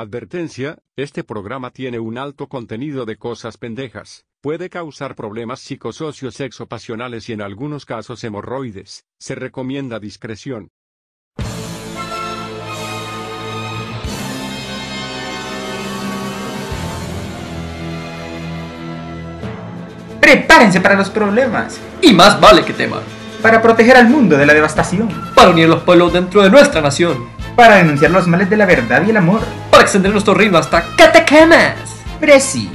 Advertencia, este programa tiene un alto contenido de cosas pendejas. Puede causar problemas psicosocios sexopasionales y en algunos casos hemorroides. Se recomienda discreción. Prepárense para los problemas, Y más vale que teman, para proteger al mundo de la devastación, para unir los pueblos dentro de nuestra nación, para denunciar los males de la verdad y el amor. para extender nuestro reino hasta Catacamas. Prezi,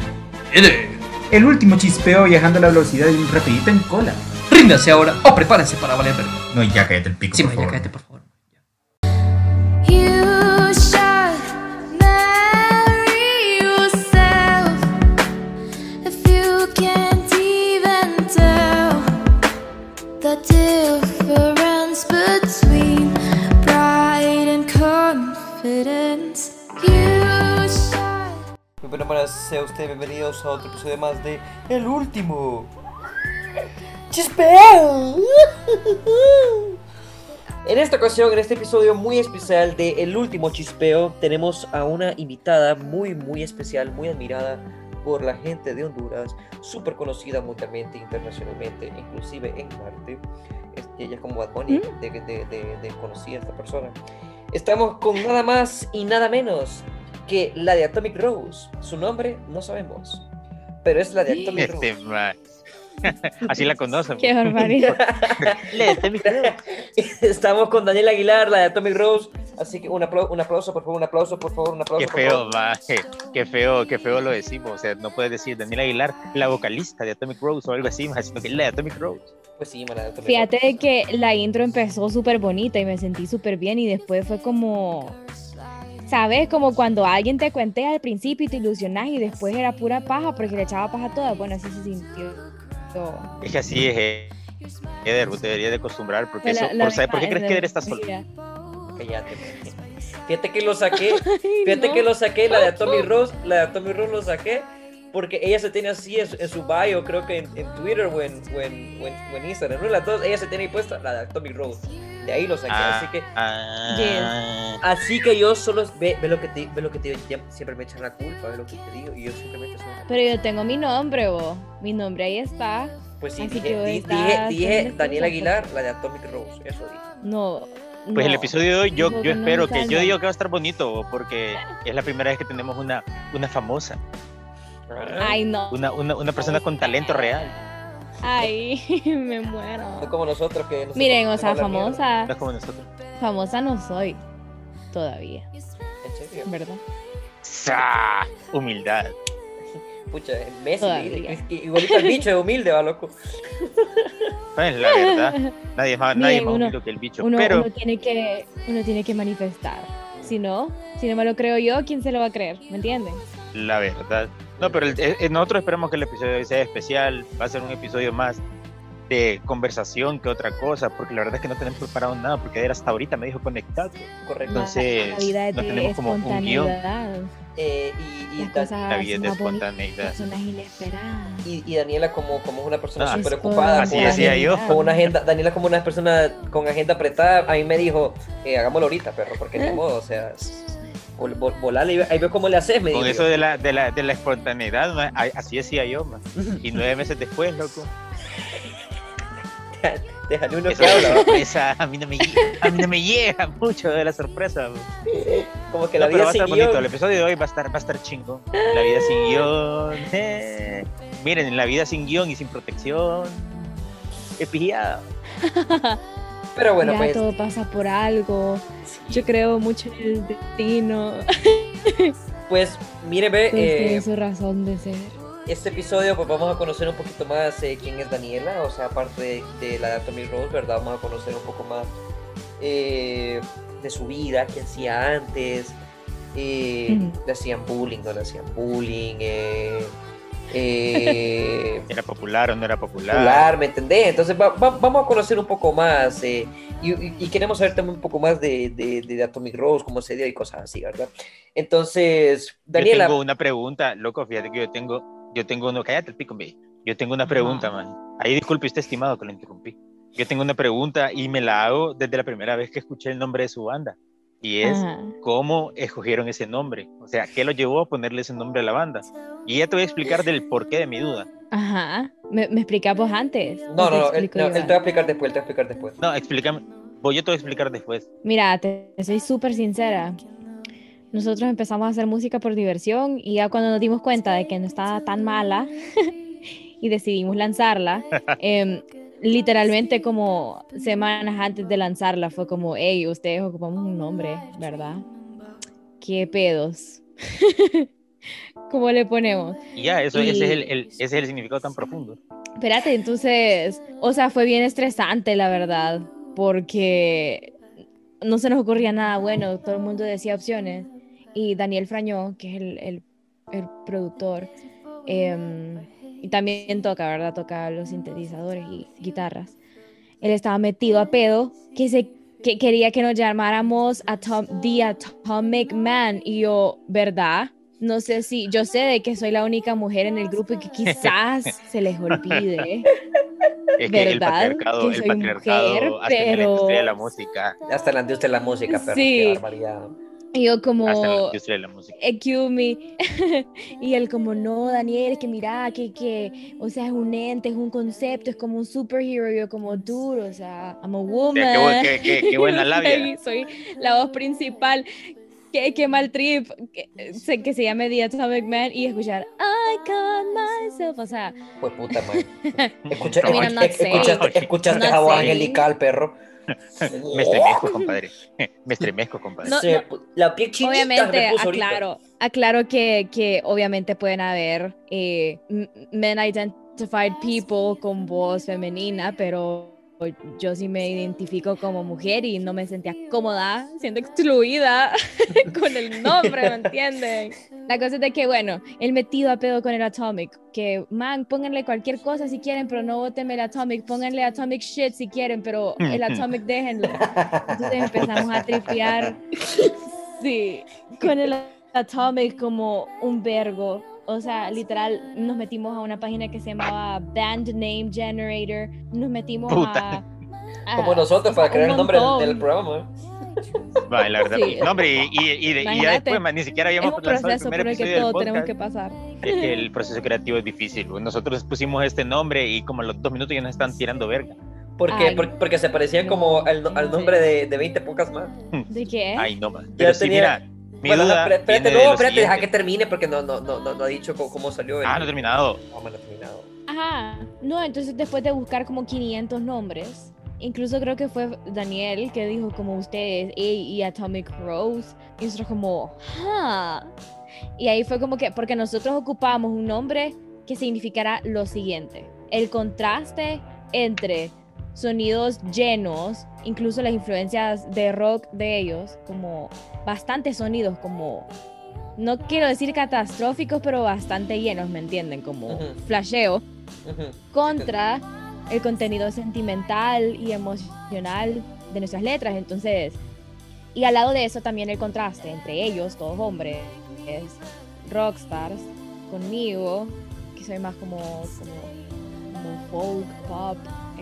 el último chispeo viajando a la velocidad de un rapidito en cola. Ríndanse ahora o prepárense para valer verga. No, ya cállate el pico, Sí, por ya favor. cállate, por favor. Bueno, para sea usted bienvenidos a otro episodio más de El Último. ¡Chispeo! En esta ocasión, en este episodio muy especial de El Último Chispeo, tenemos a una invitada muy, muy especial, muy admirada por la gente de Honduras, súper conocida mundialmente, internacionalmente, inclusive en Marte. Ella es como Bad Bunny, de, de, de, de conocida esta persona. Estamos con nada más y nada menos que la de Atomic Rose. Su nombre no sabemos, pero es la de Atomic Este, Rose. Así la conocen. Qué barbaridad. La de Atomic Rose. Estamos con Daniel Aguilar, la de Atomic Rose. Así que un, apla- un aplauso, por favor, un aplauso, por favor, un aplauso. Qué por feo, favor. ma. Qué feo, qué feo lo decimos. O sea, no puedes decir Daniel Aguilar, la vocalista de Atomic Rose o algo así, ma, sino que es la de Atomic Rose. Pues sí, la de Atomic Fíjate Rose. que la intro empezó súper bonita y me sentí súper bien y después fue como, ¿sabes? Como cuando alguien te cuentea al principio y te ilusionas y después era pura paja porque le echaba paja a toda. Bueno, así se sintió. Es que así es, eh. Eder, vos te deberías de acostumbrar, porque eso, la- la por, ¿sabes por qué crees que Eder está solo? Cállate. Fíjate que lo saqué, Ay, fíjate no. que lo saqué, la de Atomic Rose, la de Atomic Rose lo saqué porque ella se tiene así en su, en su bio, creo que en, en Twitter o en, o en, o en- o en Instagram, ¿no? Las dos, ella se tiene ahí puesta la de Atomic Rose. De ahí lo saqué, Ah, así que ah, Así que yo solo ve, ve lo que te ve lo que te digo, ya siempre me echan la culpa, ve lo que te digo, y yo simplemente soy una- Pero yo tengo mi nombre, vos. Mi nombre ahí está. Pues sí, así dije, que dije, este Daniel. Aguilar, la de Atomic Rose, eso dije. No. Pues el episodio de hoy yo, yo espero que, yo digo que va a estar bonito, porque es la primera vez que tenemos una, una famosa, Ay, no. una, una, una persona con talento real. Ay, me muero. No como nosotros que nosotros Miren, o sea, famosa. No es como nosotros. Famosa no soy. Todavía, En serio. ¿verdad? ¡Sa! Humildad. Pucha, Messi, es que igualito el bicho es humilde, va loco. Pues la verdad, nadie es más, nadie Miren, más uno- humilde que el bicho. Uno, pero uno tiene que, uno tiene que manifestar. Si no, si no me lo creo yo, ¿quién se lo va a creer? ¿Me entienden? la verdad. No, pero el- eh, nosotros esperamos que el episodio de hoy sea especial. Va a ser un episodio más de conversación que otra cosa, porque la verdad es que no tenemos preparado nada, porque era hasta ahorita me dijo conectado. Correcto. Entonces, la vida es no de tenemos como un guion. Eh, y, y, Las Da- cosas La vida es de espontaneidad. y, y Daniela como, como es una persona Ah. súper ocupada, Así con una, decía agenda, yo. con una agenda, Daniela como una persona con agenda apretada, a mí me dijo, eh, hagámoslo ahorita, perro, porque ni modo, o sea, vol, vol- ve- ahí veo cómo le haces, me Con eso de la, de la, de la espontaneidad, a- así decía yo, y nueve meses después, loco, Déjale uno eso que habla, ¿va? sorpresa, a mí no me, a mí no me llega mucho de la sorpresa. como que No, la pero vida va a sin estar bonito, el guion. episodio de hoy va a estar, va a estar chingón. La vida sin guion. eh. Miren, en la vida sin guion y sin protección. Qué pijada. Pero bueno, ya pues, todo pasa por algo. Yo creo mucho en el destino. pues, mire, ve, tiene eh, su razón de ser. este episodio pues vamos a conocer un poquito más eh, quién es Daniela, o sea, aparte de, de la de Atomic Rose, ¿verdad? Vamos a conocer un poco más eh, de su vida, qué hacía antes, eh, Ujú. le hacían bullying, no le hacían bullying, eh, ¿Era popular o no era popular? popular, ¿me entendés? Entonces va- va- vamos a conocer un poco más eh, y, y- y queremos saber también un poco más de, de, de Atomic Rose, cómo se dio y cosas así, ¿verdad? Entonces, Daniela... Yo tengo una pregunta, loco, fíjate que yo tengo, yo tengo uno, cállate el pico, ve. Yo tengo una pregunta, man. Ahí disculpe usted, estimado, que lo interrumpí. Yo tengo una pregunta y me la hago desde la primera vez que escuché el nombre de su banda. Y es Ajá. cómo escogieron ese nombre. O sea, ¿qué lo llevó a ponerle ese nombre a la banda? Y ya te voy a explicar del porqué de mi duda. Ajá. ¿Me, me explicas vos antes? No, ¿O te no, no, él, no, él te va a explicar después, él te va a explicar después. No, explícame. Voy, yo te voy a explicar después. Mira, te, te soy súper sincera. Nosotros empezamos a hacer música por diversión y ya cuando nos dimos cuenta de que no estaba tan mala y decidimos lanzarla, em, literalmente como semanas antes de lanzarla fue como, hey, ustedes ocupamos un nombre, ¿verdad? ¿Qué pedos? ¿Cómo le ponemos? Y ya, eso, ese, es el, el- ese es el significado tan profundo. Espérate, entonces, o sea, fue bien estresante, la verdad, porque no se nos ocurría nada bueno, todo el mundo decía opciones. Y Daniel Frañó, que es el, el- el productor, em, y también toca, ¿verdad? Toca los sintetizadores y guitarras. Él estaba metido a pedo, que, se, que quería que nos llamáramos Atom, The Atomic Man. Y yo, ¿verdad? No sé si, yo sé de que soy la única mujer en el grupo y que quizás se les olvide. Es que el ¿Verdad? patriarcado, Que el soy patriarcado mujer, hasta en la pero- industria de la música. Hasta la industria de la música, perro. Sí. Qué barbaridad. Y yo como, Hasta en la industria de la música. excuse me. y él como, no, Daniel, es que mira, que, que, o sea, es un ente, es un concepto, es como un superhero. Y yo como, duro, o sea, I'm a woman. qué qué- qué- qué buena labia. Soy la voz principal. Qué, qué mal trip que, se- que se llame The Atomic Man y escuchar I got myself, o sea, Pues puta madre. Escucha, escuchaste, escuchaste esa not voz angelical, perro. Me estremezco, compadre. Me estremezco, compadre. No, La piel Obviamente, aclaro, aclaro que, que obviamente pueden haber eh, men identified people con voz femenina, pero yo sí me identifico como mujer y no me sentía cómoda siendo excluida con el nombre, ¿me entienden? La cosa es de que, bueno, el metido a pedo con el Atomic, que, man, pónganle cualquier cosa si quieren, pero no votenme el Atomic, pónganle Atomic shit si quieren, pero el Atomic déjenlo. Entonces empezamos a tripear, sí, con el Atomic como un vergo. O sea, literal, nos metimos a una página que se llamaba Band Name Generator. Nos metimos Puta. a, a- Como nosotros para crear el nombre del, programa. ¿eh? Va, la verdad. Sí. No, hombre, y, y, y, ya después, man, ni siquiera Es habíamos un lanzado el proceso primer por el que episodio del todos tenemos podcast. que pasar. Es que el proceso creativo es difícil. Nosotros pusimos este nombre y como a los dos minutos ya nos están tirando verga. Porque, Ay. porque, porque se parecía como al, no- al nombre de, de 20 pocas más. ¿De qué? Ay, no, man. Pero sí, tenía- mira, mi Bueno, duda espérate, viene no, espérate, deja que termine porque no, no, no, no, no ha dicho cómo, cómo salió. el- Ah, no he terminado. No, me lo he terminado. Ajá. No, entonces después de buscar como 500 nombres, incluso creo que fue Daniel que dijo como ustedes y, y Atomic Rose, y nosotros como, "Huh". Y ahí fue como que, porque nosotros ocupamos un nombre que significara lo siguiente, el contraste entre sonidos llenos, incluso las influencias de rock de ellos, como bastantes sonidos, como, no quiero decir catastróficos, pero bastante llenos, ¿me entienden? Como flasheo contra el contenido sentimental y emocional de nuestras letras. Entonces, y al lado de eso también el contraste entre ellos, todos hombres, es rockstars, conmigo, que soy más como, como, como folk, pop,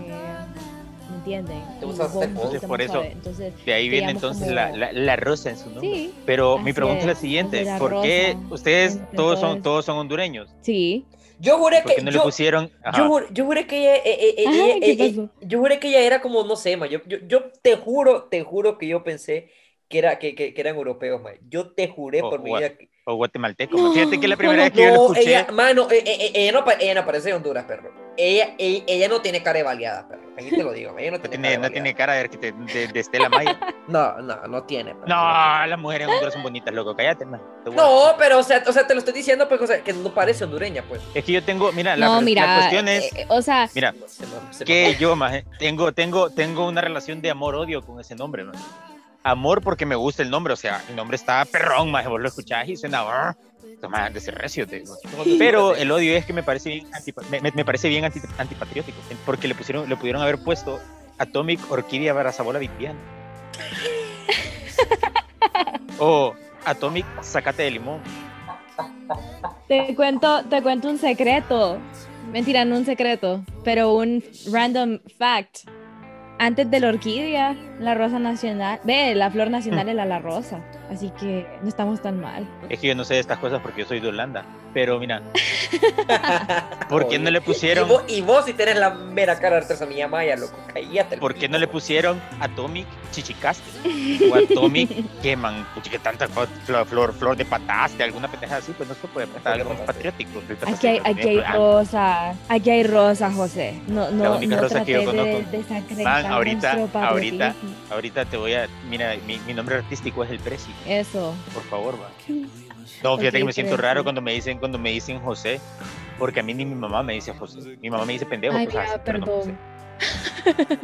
¿me entienden? ¿Te poquito Por eso. Entonces, De ahí viene entonces como- la, la, la rosa en su nombre. sí, Pero mi pregunta es la siguiente: ¿por qué rosa, ustedes todos son, todos. son hondureños? sí. Yo juré ¿Por qué que. no yo, le pusieron? Yo, juré, yo juré que ella. eh, eh, eh, Ajá, ella- ¿qué eh, eh, pasó? yo juré que ella era como, no sé, ma. Yo, yo, yo te juro, te juro que yo pensé que, era, que, que, que eran europeos, ma. Yo te juré O por mi vida. que- O guatemalteco. man. Fíjate que la primera vez que yo lo No, escuché. ella, mano, eh, eh, eh, ella, no, no parece de Honduras, perro. Ella, ella, ella no tiene cara de baleada, perro. Ahí te lo digo, ella no No tiene, tiene, cara no de tiene baleada. cara de, de, de Estela Maya. No, no, no tiene. No, tiene. las mujeres en Honduras son bonitas, loco. Cállate, man. No, pero, o sea, o sea, te lo estoy diciendo, pues, o sea, que no parece hondureña, pues. Es que yo tengo, mira, la, no, la mira, cuestión es, eh, o sea, mira, No, se se que yo, maje, tengo, tengo, tengo una relación de amor-odio con ese nombre, man. Amor porque me gusta el nombre, o sea, el nombre está perrón, maje, vos lo escuchás y suena, Toma, de ese recio, te digo. Pero el odio es que me parece bien, antipa- me, me- me parece bien anti- antipatriótico, porque le pusieron, le pudieron haber puesto Atomic Orquídea Barazabola Vipiana. o Atomic Zacate de Limón. Te cuento, te cuento un secreto. Mentira, no un secreto, pero un random fact. Antes de la orquídea, la rosa nacional. Ve, la flor nacional es la, la rosa. Así que no estamos tan mal. Es que yo no sé de estas cosas porque yo soy de Holanda. Pero mira, ¿por qué no le Y pusieron, vos, y vos si tenés la mera cara de Artesa Maya, loco, cállate. por qué no le pusieron Atomic Chichicaste? O Atomic Queman, que tanta flor, flor, flor de pataste, alguna pendeja así, pues no se puede prestar de algo. Aquí patriótico. hay, Pataste, aquí hay ah, rosa, aquí hay rosa, José. No, no, única no rosa que yo de conozco. desacreditar Man, ahorita- ahorita-. Ahorita te voy a. Mira, mi, mi nombre artístico es el Prezi. Eso. Por favor, va. No, fíjate Ok, que me siento raro cuando me dicen cuando me dicen José, porque a mí ni mi mamá me dice José. Mi mamá me dice pendejo, Ay, cosas mira, así, pero no perdón. José.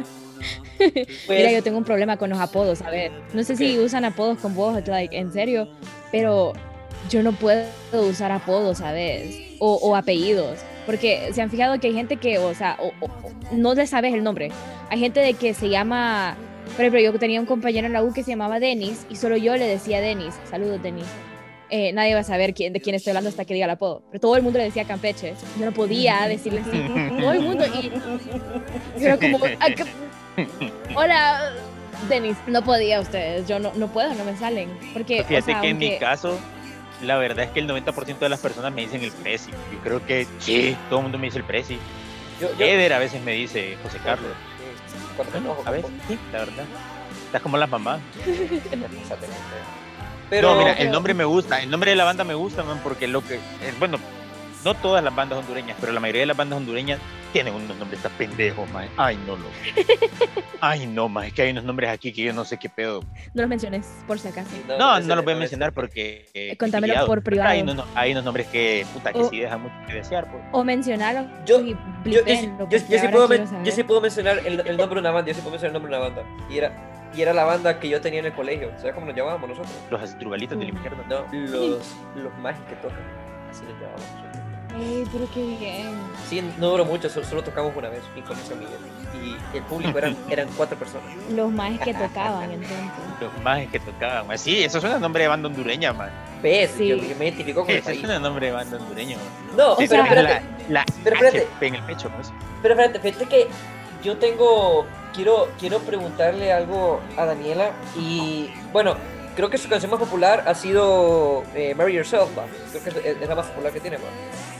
Pues, Mira, yo tengo un problema con los apodos, a ver. No sé si Ok. usan apodos con vos, like, en serio, pero yo no puedo usar apodos, ¿sabes? O, o apellidos. Porque se han fijado que hay gente que, o sea, o- o no le sabes el nombre. Hay gente de que se llama, por ejemplo, yo tenía un compañero en la U que se llamaba Denis y solo yo le decía Denis. Saludos, Denis. Eh, nadie va a saber quién, de quién estoy hablando hasta que diga el apodo. Pero todo el mundo le decía Campeche. Yo no podía decirle así. todo el mundo. Y, y era como, "Ay, qué- hola, Denis. No podía ustedes. Yo no, no puedo, no me salen. Porque, o Fíjate sea, que en mi aunque- caso, la verdad es que el 90% de las personas me dicen el Prezi. Yo creo que sí, todo el mundo me dice el Prezi. yo, yo, Eder a veces me dice José Carlos. Sí, cuando me enojo, A veces, sí, la verdad. Estás como las mamás. Pero, no, mira, el nombre me gusta, el nombre de la banda me gusta, man, porque lo que, eh, bueno, no todas las bandas hondureñas, pero la mayoría de las bandas hondureñas tienen unos nombres tan pendejos, man. Ay, no, lo. Ay, no, man, es que hay unos nombres aquí que yo no sé qué pedo. No los menciones, por si acaso. No, ese- no los voy a mencionar porque... eh, Contámelo pillado. por privado. Hay unos, hay unos nombres que, puta, que O- sí dejan mucho que desear, pues. O mencionarlo. Yo- y Yo, sí puedo yo sí puedo mencionar el, el nombre de una banda, yo sí puedo mencionar el nombre de una banda. Y era, y era la banda que yo tenía en el colegio. ¿Sabes cómo nos llamábamos nosotros? Los astrubalitos del Mm. infierno. No, los, los magis que tocan. Así les llamábamos nosotros. Ey, pero qué bien. Sí, no duró mucho, solo, solo tocamos una vez y con amiga. Y el público eran, eran cuatro personas. Los más que tocaban, entonces. Los mages que tocaban, man. Sí, eso suena a nombre de banda hondureña, man. ¿Ves? Sí. Yo, yo me identifico con el Eso país. suena a nombre de banda hondureña, man. No, Sí, pero espérate. la, la pero espérate. En el pecho, pues. Pero espérate, fíjate que yo tengo. Quiero, quiero preguntarle algo a Daniela. Y bueno, creo que su canción más popular ha sido eh, Marry Yourself, ¿va? Creo que es, es la más popular que tiene, ¿va?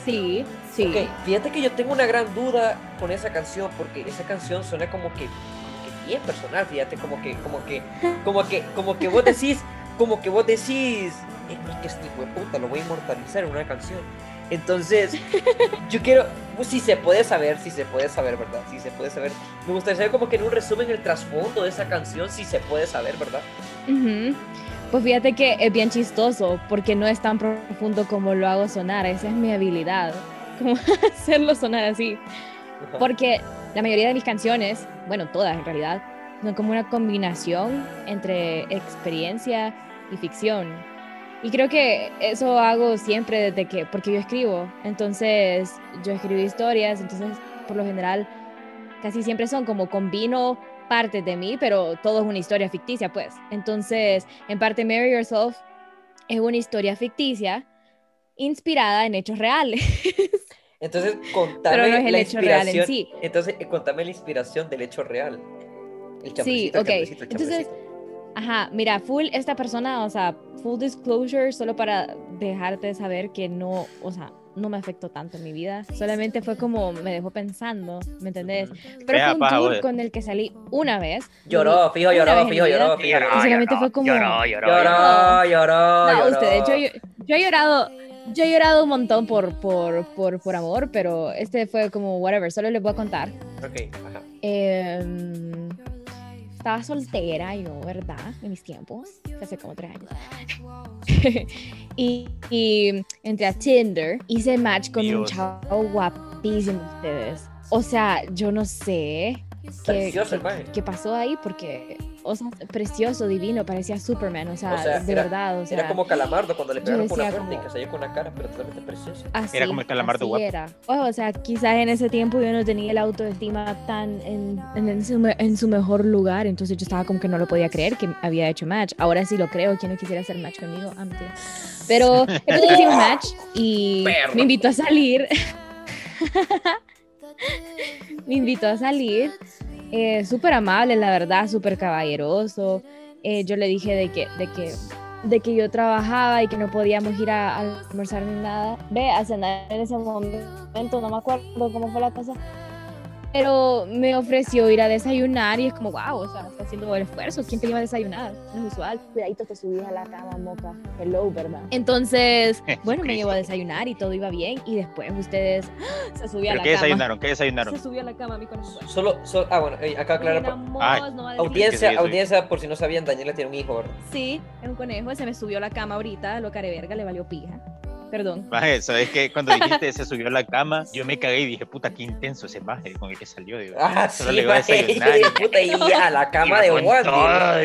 Sí, sí. Fíjate que yo tengo una gran duda con esa canción, porque esa canción suena como que, como que bien personal, fíjate, como que, como que, como que, como que vos decís, como que vos decís, "Eh, es que este hijo de puta lo voy a inmortalizar en una canción. Entonces, yo quiero, pues, si se puede saber, si se puede saber, ¿verdad? Si se puede saber. Me gustaría saber como que en un resumen el trasfondo de esa canción, si se puede saber, ¿verdad? Ujú. Pues fíjate que es bien chistoso porque no es tan profundo como lo hago sonar. Esa es mi habilidad. Como hacerlo sonar así. Porque la mayoría de mis canciones, bueno, todas en realidad, son como una combinación entre experiencia y ficción. Y creo que eso hago siempre desde que, porque yo escribo. Entonces, yo escribo historias, entonces, por lo general, casi siempre son como combino partes de mí, pero todo es una historia ficticia, pues. Entonces, en parte, Marry Yourself es una historia ficticia inspirada en hechos reales. Entonces, contame Pero no es el la hecho real en sí. Entonces, eh, contame la inspiración del hecho real. El Sí, ok. el Entonces. Ajá, mira, full esta persona, o sea, full disclosure, solo para dejarte saber que no, o sea, no me afectó tanto en mi vida. Solamente fue como me dejó pensando, ¿me entendés? Pero Vea, fue un paja, tour con el que salí una vez. Lloró, fijo, lloró, fijo, lloró, fijo, lloró. Y solamente fue como... lloró, lloró, Lloró, lloró, No, lloró. ustedes, yo, yo, yo he llorado, yo he llorado un montón por, por, por, por amor, pero este fue como whatever, solo les voy a contar. Ok, ajá. Em, estaba soltera yo, ¿verdad? En mis tiempos, hace como tres años. y, y entré a Tinder, hice match con un chavo guapísimo de ustedes. O sea, yo no sé qué, maje. qué pasó ahí porque, o sea, precioso, divino, parecía Superman, o sea, O sea, de era- verdad, o sea. Era como Calamardo cuando le pegaron con una puerta y como- que salió con una cara, pero totalmente preciosa. Así, Era como el calamardo así guapo. era. Oh, o sea, quizás en ese tiempo yo no tenía la autoestima tan en, en, en su, en su mejor lugar, entonces yo estaba como que no lo podía creer que había hecho match. Ahora sí lo creo, ¿quién no quisiera hacer match conmigo? Ah, mentira. Pero el punto es que hicimos match y Perro. me invitó a salir. me invitó a salir Eh, súper amable, la verdad, súper caballeroso. Eh, yo le dije de que, de que, de que yo trabajaba y que no podíamos ir a, a almorzar ni nada. Ve, a cenar en ese momento, no me acuerdo cómo fue la cosa. Pero me ofreció ir a desayunar y es como, wow, o sea, está haciendo el esfuerzo. ¿Quién te iba a desayunar? No es usual. Cuidadito te subís a la cama, moca. Hello, ¿verdad? Entonces, bueno, me llevó a desayunar y todo iba bien. Y después ustedes ¡ah! se subió a ¿Pero la qué cama. desayunaron? ¿Qué desayunaron? Se subió a la cama, mi conejo. Solo, solo- ah, bueno, acá claro. pa- Éramos, Ay. no va a decir- Audiencia, Sí, sí, sí. audiencia, por si no sabían, Daniela tiene un hijo, ¿verdad? Sí, es un conejo, se me subió a la cama ahorita, lo care verga, le valió pija. Perdón. Maje, ¿sabes qué? Cuando dijiste se subió a la cama, yo me cagué y dije, puta, qué intenso ese maje con el que salió. Digo, Ah, solo sí, le iba a desayunar. puta, y a la cama de otra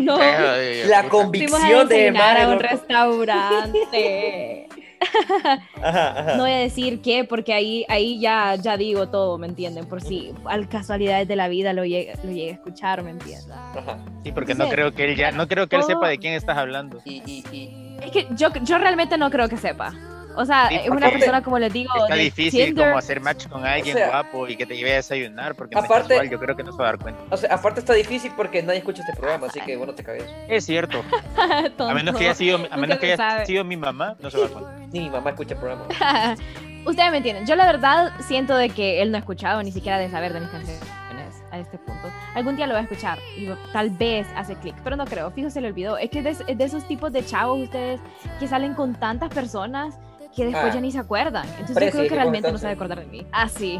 No. pedo, digo, La puta. convicción de madre, a un restaurante. Ajá, ajá. No voy a decir qué, porque ahí, ahí ya, ya digo todo, ¿me entienden? Por si al casualidades de la vida lo llegue, lo llegue a escuchar, ¿me entienden? Ajá. Sí, porque no creo que él ya, no creo que él sepa de quién estás hablando. Y, y, y, Es que yo, yo realmente no creo que sepa. O sea, Sí, es una aparte- persona, como les digo, Está difícil Tinder. como hacer match con alguien sea, guapo y que te lleve a desayunar porque no aparte- es casual, yo creo que no se va a dar cuenta. o sea, aparte está difícil porque nadie escucha este programa, así que bueno, te cagues. Es cierto, a menos que haya sido, a menos que haya sido mi mamá, no se va a dar cuenta. Ni mi mamá escucha el programa. Ustedes me entienden. Yo la verdad siento de que él no ha escuchado ni siquiera de saber de mis canciones a este punto. Algún día lo va a escuchar y tal vez hace clic, pero no creo. Fijo, se le olvidó. Es que de, de esos tipos de chavos ustedes que salen con tantas personas que después Ah. ya ni se acuerdan. Entonces yo creo que realmente no se va a acordar de mí. Ah, sí.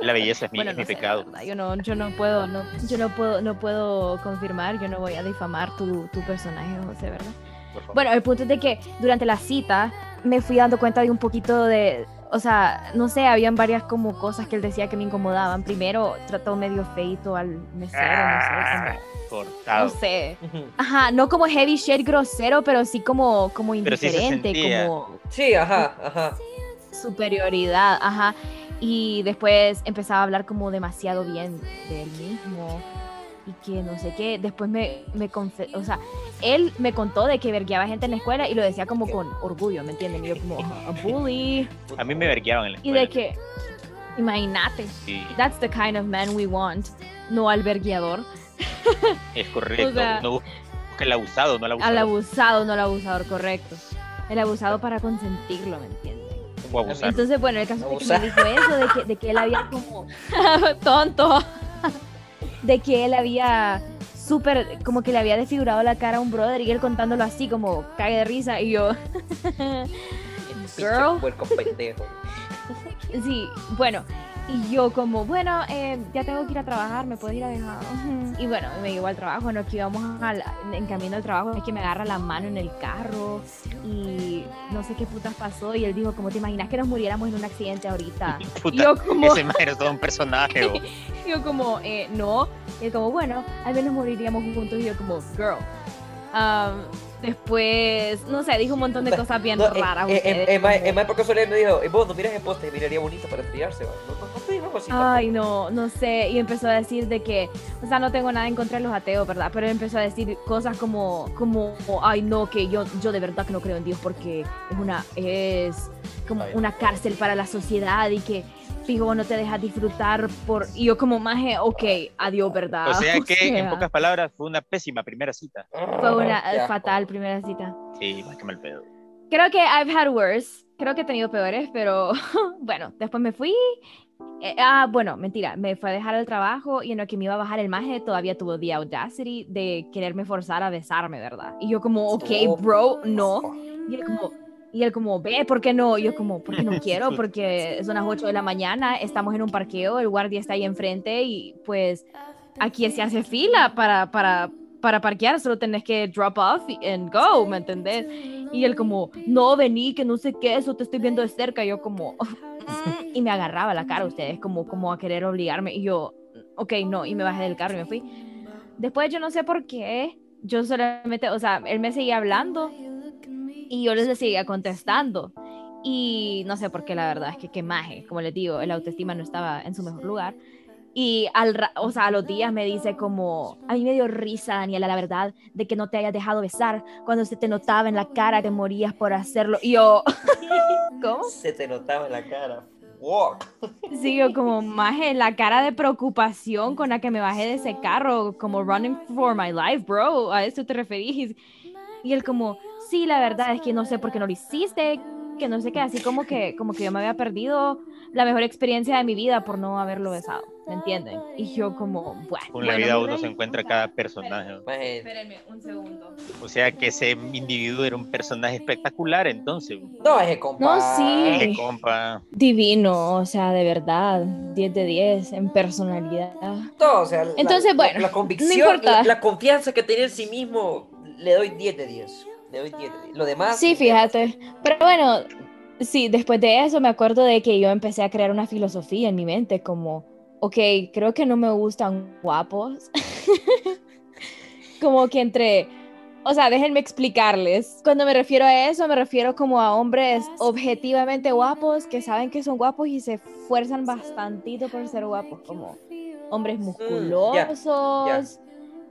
La belleza es mi, Bueno, es no mi sé, pecado. Yo no, yo no puedo, no, yo no puedo, no puedo confirmar, yo no voy a difamar tu, tu personaje, José, ¿verdad? Bueno, el punto es de que durante la cita me fui dando cuenta de un poquito de, o sea, no sé, habían varias como cosas que él decía que me incomodaban. Primero, trató medio feito al mesero, Ah, no sé, como- cortado. no sé. Ajá, no como heavy shade grosero, pero sí como, como Pero sí se indiferente, sentía. como Sí, ajá, ajá. superioridad, ajá. Y después empezaba a hablar como demasiado bien de él mismo y que no sé qué. Después me, me o sea, él me contó de que vergueaba gente en la escuela y lo decía como con orgullo, ¿me entienden? Y yo como, a bully. A mí me vergueaban en la Y escuela. de que, imagínate, Sí, that's the kind of man we want, no al vergueador. es correcto. o sea- no busca el abusado, no el abusado. Al abusado, no al abusador, correcto. El abusado para consentirlo, ¿me entienden? Entonces, bueno, el caso es que me dijo eso, de que, de que él había como tonto, de que él había súper, como que le había desfigurado la cara a un brother y él contándolo así, como cague de risa, y yo, Girl. Sí, bueno, y yo como, bueno, eh, ya tengo que ir a trabajar, me puedo ir a dejar. Y bueno, me llevó al trabajo, no que íbamos al- en camino al trabajo, es que me agarra la mano en el carro y no sé qué putas pasó y él dijo, como te imaginas que nos muriéramos en un accidente ahorita? Puta, yo como- ese man era todo un personaje. Yo como, eh, no. Y él como, bueno, al menos moriríamos juntos. Y yo como, girl. Um, después, no sé, dijo un montón de cosas bien No, eh, raras. eh, eh, Emma, Emma soledad me dijo, eh, vos no miras el poste, miraría bonito para ¿va? No. Ay, no, no sé. Y empezó a decir de que, o sea, no tengo nada en contra de los ateos, ¿verdad? Pero empezó a decir cosas como, como, ay, no, que yo, yo de verdad que no creo en Dios porque es una, es como una cárcel para la sociedad y que fijo no te deja disfrutar por, y yo como maje, ok, adiós, ¿verdad? O sea que, en sea, pocas palabras, fue una pésima primera cita. Fue una eh, fatal primera cita. Sí, más que mal pedo. Creo que I've had worse. Creo que he tenido peores, pero bueno, después me fui. Eh, ah, bueno, mentira, me fue a dejar el trabajo y en lo que me iba a bajar el maje todavía tuvo the audacity de quererme forzar a besarme, ¿verdad? Y yo como, ok, bro, no. Y él como, y él como, ve, ¿por qué no? Y yo como, porque no quiero, porque son las 8 de la mañana, estamos en un parqueo, el guardia está ahí enfrente y pues aquí se hace fila para, para, para parquear, solo tenés que drop off and go, ¿me entendés? Y él como, no, vení, que no sé qué, eso te estoy viendo de cerca. Y yo como, "Mm", y me agarraba la cara ustedes, como, como a querer obligarme. Y yo, ok, no, y me bajé del carro y me fui. Después yo no sé por qué, yo solamente, o sea, él me seguía hablando y yo les seguía contestando. Y no sé por qué, la verdad, es que qué maje, como les digo, el autoestima no estaba en su mejor lugar. Y al, o sea, a los días me dice como, a mí me dio risa, Daniela, la verdad, de que no te hayas dejado besar cuando se te notaba en la cara que morías por hacerlo. Y yo, ¿cómo? Se te notaba en la cara. Wow. Sí, yo como maje, la cara de preocupación con la que me bajé de ese carro, como running for my life, bro, a eso te referís. Y él como, sí, la verdad es que no sé por qué no lo hiciste, que no sé qué, así como que, como que yo me había perdido la mejor experiencia de mi vida por no haberlo besado, ¿me entienden? Y yo como, bueno. Con la bueno, vida no uno se encuentra cada personaje. ¿no? Maje, Espérenme un segundo. O sea que ese individuo era un personaje espectacular, entonces. No, es compa. No, sí. Qué compa. Divino, o sea, de verdad, 10 de 10 en personalidad. No, o sea, la- Entonces, la- bueno, la, no convicción, importa. la, la confianza que tenía en sí mismo, le doy 10 de 10. Le doy 10 de 10. Lo demás. Sí, fíjate. Pero bueno, sí, después de eso me acuerdo de que yo empecé a crear una filosofía en mi mente como, ok, creo que no me gustan guapos. como que entre, o sea, déjenme explicarles. Cuando me refiero a eso, me refiero como a hombres objetivamente guapos que saben que son guapos y se esfuerzan bastantito por ser guapos, como hombres musculosos.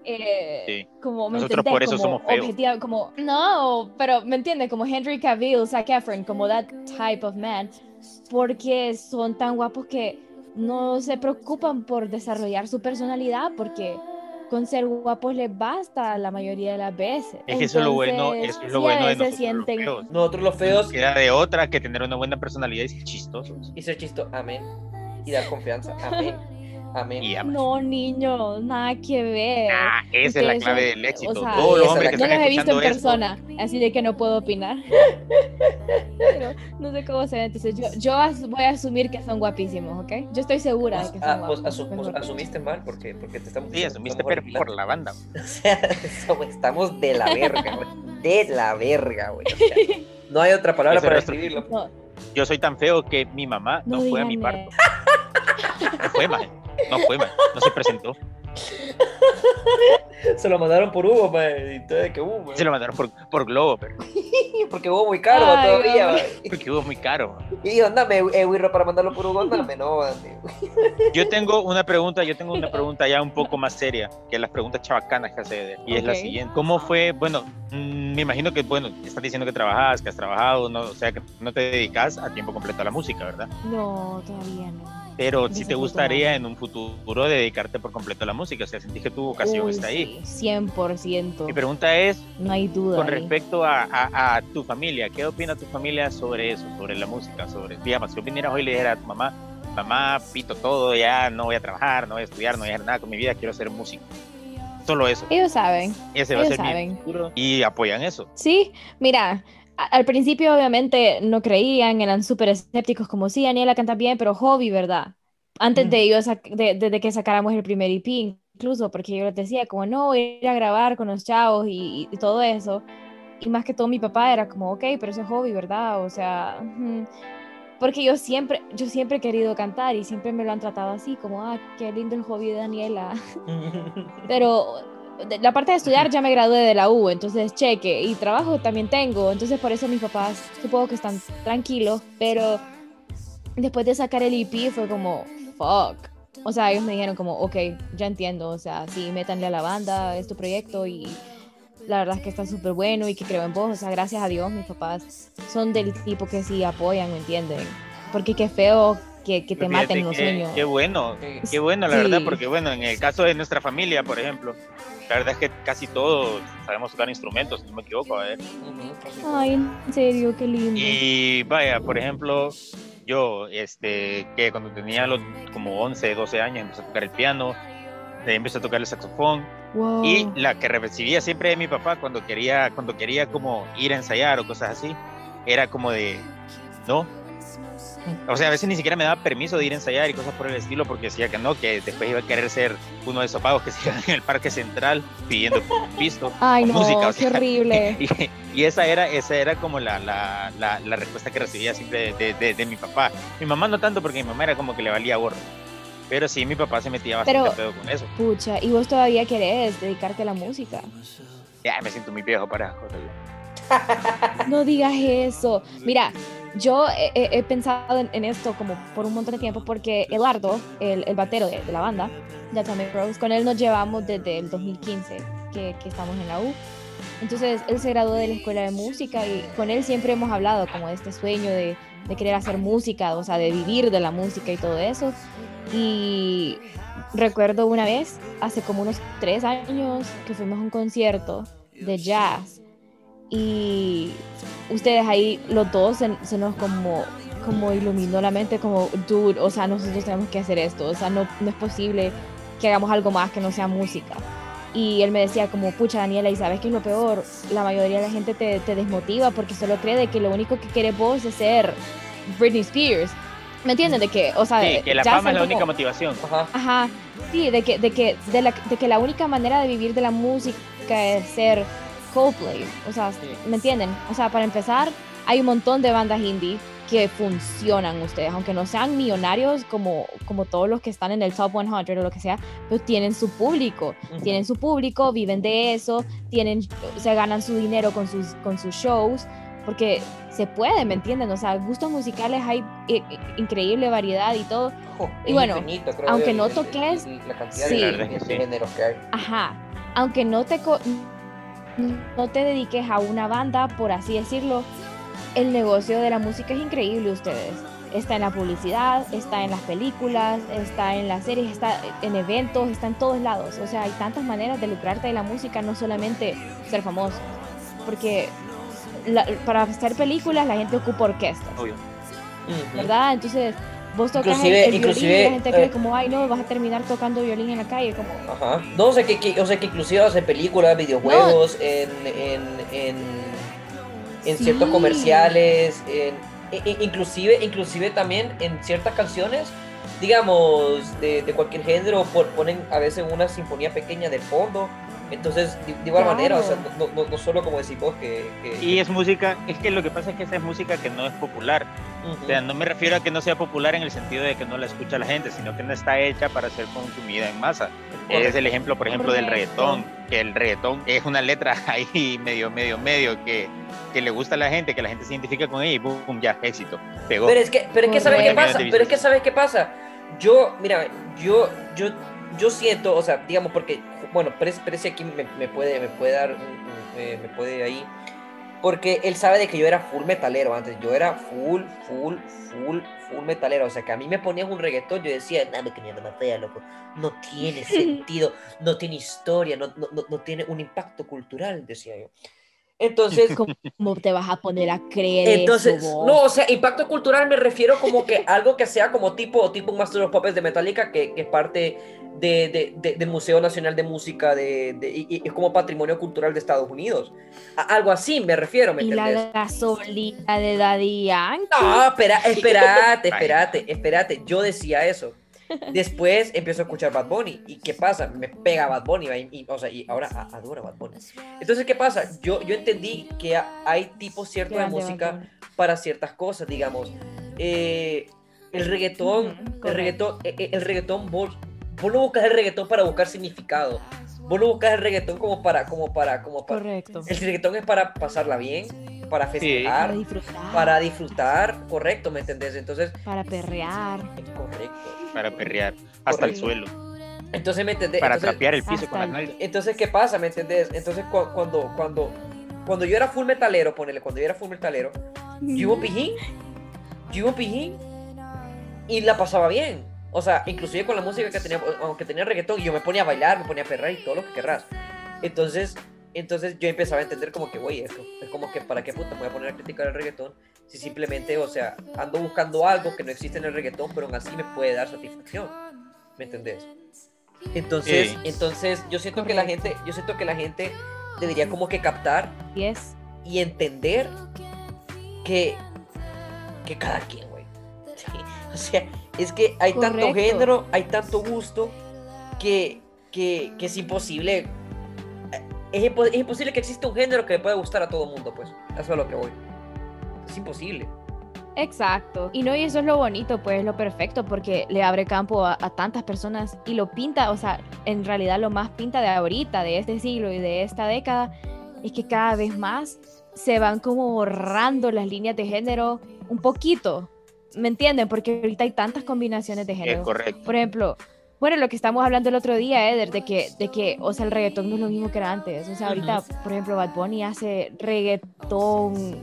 eh, Sí. como ¿me Nosotros entendés? por eso Como somos feos. como no pero me entiende como Henry Cavill Zac Efron como that type of man porque son tan guapos que no se preocupan por desarrollar su personalidad porque con ser guapos les basta la mayoría de las veces Es que eso es lo bueno, eso es lo bueno de nosotros los sienten feos. Nosotros los feos Queda de otra que tener una buena personalidad y ser chistosos. y ser chisto. Amén. Y dar confianza. Amén. Amén. Y no niños nada que ver Ah, esa es la Ustedes clave son- del éxito. o sea, Todos los hombres es que no los he visto en esto, persona, así de que no puedo opinar. Pero no sé cómo se ve, entonces yo, yo as- voy a asumir que son guapísimos, ¿ok? Yo estoy segura de que son Ah, pues, guapos. asu- pues, mejor dicho. asumiste mal porque, porque te estamos Sí, asumiste pero por la banda. O sea, estamos de la verga, güey. De la verga, güey. O sea, no hay otra palabra para describirlo. No, Yo soy tan feo que mi mamá no, no fue a mi parto. No fue, maje. No fue. No se presentó. Se lo mandaron por Hugo, man. De que Hugo, man. Se lo mandaron por, por globo, pero Porque Hugo muy caro Ay, todavía, man. porque hubo muy caro. Y digo, andame, eh, Wirro, para mandarlo por Hugo, andame, no. Yo tengo una pregunta, yo tengo una pregunta ya un poco más seria que las preguntas chabacanas que hace y es la siguiente. ¿Cómo fue? Bueno, mm, me imagino que, bueno, estás diciendo que trabajas, que has trabajado, no, o sea, que no te dedicas a tiempo completo a la música, ¿verdad? no, todavía no. Pero si te gustaría en un futuro dedicarte por completo a la música, o sea, sentís que tu vocación Uy, está ahí. sí, 100%. Mi pregunta es, No hay duda. con ahí. respecto a, a- a tu familia, ¿qué opina tu familia sobre eso, sobre la música? Sobre, digamos, si vos vinieras hoy y le dijeras a tu mamá, mamá, pito todo, ya no voy a trabajar, no voy a estudiar, no voy a hacer nada con mi vida, quiero ser músico. Solo eso. Ellos saben. Ese va a ellos ser mi saben. futuro y apoyan eso. Sí, mira, a- al principio obviamente no creían, eran súper escépticos, como sí, Daniela canta bien, pero hobby, ¿verdad? Antes de ellos, sac- de, que sacáramos el primer EP, incluso, porque yo les decía, como no, ir a grabar con los chavos y, y todo eso. Y más que todo mi papá era como, ok, pero eso es hobby, ¿verdad? O sea, porque yo siempre, yo siempre he querido cantar y siempre me lo han tratado así, como, ah, qué lindo el hobby de Daniela. Pero la parte de estudiar ya me gradué de la U, entonces cheque, y trabajo también tengo, entonces por eso mis papás supongo que están tranquilos, pero después de sacar el EP fue como, fuck. O sea, ellos me dijeron como, ok, ya entiendo, o sea, sí, métanle a la banda, es tu proyecto y la verdad es que está súper bueno y que creo en vos, o sea, gracias a Dios mis papás son del tipo que sí apoyan, ¿me entienden? Porque qué feo que, que te Fíjate maten los qué- sueños. Qué bueno, qué bueno, la verdad, Sí. porque bueno, en el caso de nuestra familia, por ejemplo, la verdad es que casi todos sabemos tocar instrumentos, si no me equivoco, a ver. Ay, en serio, qué lindo. Y vaya, por ejemplo, yo, este, que cuando tenía los como 11, 12 años, empecé a tocar el piano, empecé a tocar el saxofón, Wow. y la que recibía siempre de mi papá cuando quería, cuando quería como ir a ensayar o cosas así, era como de, no. O sea, a veces ni siquiera me daba permiso de ir a ensayar y cosas por el estilo porque decía que no, que después iba a querer ser uno de esos pagos que se iban en el parque central pidiendo pisto. Ay, no, música, o qué sea, horrible. Y, y esa era, esa era como la, la, la, la respuesta que recibía siempre de, de, de mi papá. Mi mamá no tanto porque mi mamá era como que le valía gorro. Pero sí, mi papá se metía bastante Pero- pedo con eso. Pucha, ¿y vos todavía querés dedicarte a la música? Ya me siento muy viejo para. No digas eso. Mira, yo he, pensado en, esto como por un montón de tiempo porque Eduardo, el, el batero de, la banda, Atomic Rose, con él nos llevamos desde el 2015 que, que estamos en la U. Entonces él se graduó de la escuela de música y con él siempre hemos hablado como de este sueño de, de querer hacer música, o sea, de vivir de la música y todo eso. Y recuerdo una vez, hace como unos tres años, que fuimos a un concierto de jazz y ustedes ahí, los dos, se, se nos como, como iluminó la mente, como, dude, o sea, nosotros tenemos que hacer esto, o sea, no, no es posible que hagamos algo más que no sea música. Y él me decía como, pucha Daniela, ¿y sabes qué es lo peor? La mayoría de la gente te, te desmotiva porque solo cree de que lo único que quieres vos es ser Britney Spears. ¿Me entienden? De que, o sea, Sí, que la fama es la como- única motivación. Ajá. Ajá, sí, de que, de que, de la, de que la única manera de vivir de la música es ser Coldplay. O sea, Sí. ¿me entienden? O sea, para empezar, hay un montón de bandas indie que funcionan ustedes, aunque no sean millonarios como, como todos los que están en el top 100 o lo que sea, pero tienen su público, Ujú. tienen su público, viven de eso, tienen, se ganan su dinero con sus, con sus shows, porque se puede, ¿me entienden? O sea, gustos musicales hay eh, increíble variedad y todo, Jo, Y bueno, infinito, creo aunque yo, no toques, la cantidad sí. de, géneros que hay. Ajá, aunque no te, no te dediques a una banda, por así decirlo, el negocio de la música es increíble ustedes. Está en la publicidad, está en las películas, está en las series, está en eventos, está en todos lados. O sea, hay tantas maneras de lucrarte de la música, no solamente ser famoso. Porque la- para hacer películas la gente ocupa orquestas, Obvio. ¿verdad? Entonces vos tocas Inclusive- el, el violín y inclusive, la gente cree eh, como, ay no, vas a terminar tocando violín en la calle, como... Ajá. No, o sea que, que- o sea que inclusive hacen películas, videojuegos, en, en, en, en ciertos Sí. comerciales, en, i- i- inclusive, inclusive también en ciertas canciones, digamos, de, de cualquier género, por- ponen a veces una sinfonía pequeña de fondo. Entonces, de, de igual Claro. manera, o sea, no, no, no solo como decís vos que... que- Y es música, es que lo que pasa es que esa es música que no es popular. Ujú. O sea, no me refiero a que no sea popular en el sentido de que no la escucha la gente, sino que no está hecha para ser consumida en masa. Es el ejemplo, por ejemplo, del reggaetón, que el reggaetón es una letra ahí medio, medio, medio, que, que le gusta a la gente, que la gente se identifica con ella y boom, ya, éxito, pegó. Pero es que, pero es que ¿sabes qué pasa? Pero es que ¿sabes qué pasa? Yo, mira, yo, yo, yo siento, o sea, digamos, porque, bueno, Pérez aquí me, me puede, me puede dar, un- un- eh, me puede ahí, porque él sabe de que yo era full metalero antes, yo era full, full, full, full metalero, o sea, que a mí me ponías un reggaetón, yo decía, nada, que mierda más fea, loco, no tiene sentido, no tiene historia, no, no, no, no tiene un impacto cultural, decía yo. Entonces, ¿Cómo te vas a poner a creer entonces, eso, no, o sea, impacto cultural me refiero como que algo que sea como tipo, tipo un Master of Puppets de Metallica, que, que es parte de, de- de- del Museo Nacional de Música de, de- y, y es como patrimonio cultural de Estados Unidos. A- algo así me refiero, ¿me y entendés? la gasolina de Daddy Yankee. No, espera, espérate, espérate, espérate. Yo decía eso. Después empiezo a escuchar Bad Bunny. ¿Y qué pasa? Me pega Bad Bunny. Y, y, o sea, y ahora adoro Bad Bunny. Entonces, ¿qué pasa? Yo, yo entendí que ha- hay tipos ciertos de música para ciertas cosas, digamos. Eh, el reggaetón, Ujú, el correcto. reggaetón, eh, eh, el reggaetón, vos, vos no buscas el reggaetón para buscar significado. Vos no buscas el reggaetón como para, como para, como para. Correcto. El reggaetón es para pasarla bien, para festejar, Para disfrutar. para disfrutar, correcto, ¿me entendés? Entonces, para perrear. correcto. Para perrear hasta el Correcto. suelo, Entonces, ¿me entendés? para Entonces, trapear el piso con las el- entonces, ¿qué pasa? ¿Me entendés? Entonces, cu- cuando, cuando, cuando yo era full metalero, ponele, cuando yo era full metalero, yo iba pijín, yo iba pijín y la pasaba bien. O sea, inclusive con la música que tenía, aunque tenía reggaetón, yo me ponía a bailar, me ponía a perrar y todo lo que querrás. Entonces, entonces yo empezaba a entender como que, güey, esto es como que, ¿para qué puta me voy a poner a criticar el reggaetón? Si simplemente, o sea, ando buscando algo que no existe en el reggaetón, pero aún así me puede dar satisfacción. ¿Me entendés? Entonces, Sí. entonces yo siento que la gente, yo siento que la gente debería como que captar Y es y entender que, que cada quien, güey. Sí, O sea, es que hay tanto Correcto. género, hay tanto gusto, que, que, que es imposible. Es, es imposible que exista un género que le pueda gustar a todo el mundo, pues. Eso es lo que voy. Es imposible. exacto. Y no, y eso es lo bonito, pues lo perfecto, porque le abre campo a, a tantas personas y lo pinta, o sea, en realidad lo más pinta de ahorita, de este siglo y de esta década, es que cada vez más se van como borrando las líneas de género un poquito. ¿Me entienden? Porque ahorita hay tantas combinaciones de Es género. correcto. Por ejemplo, Bueno, lo que estamos hablando el otro día, Eder, de que, de que, o sea, el reggaetón no es lo mismo que era antes. O sea, ahorita, por ejemplo, Bad Bunny hace reggaetón,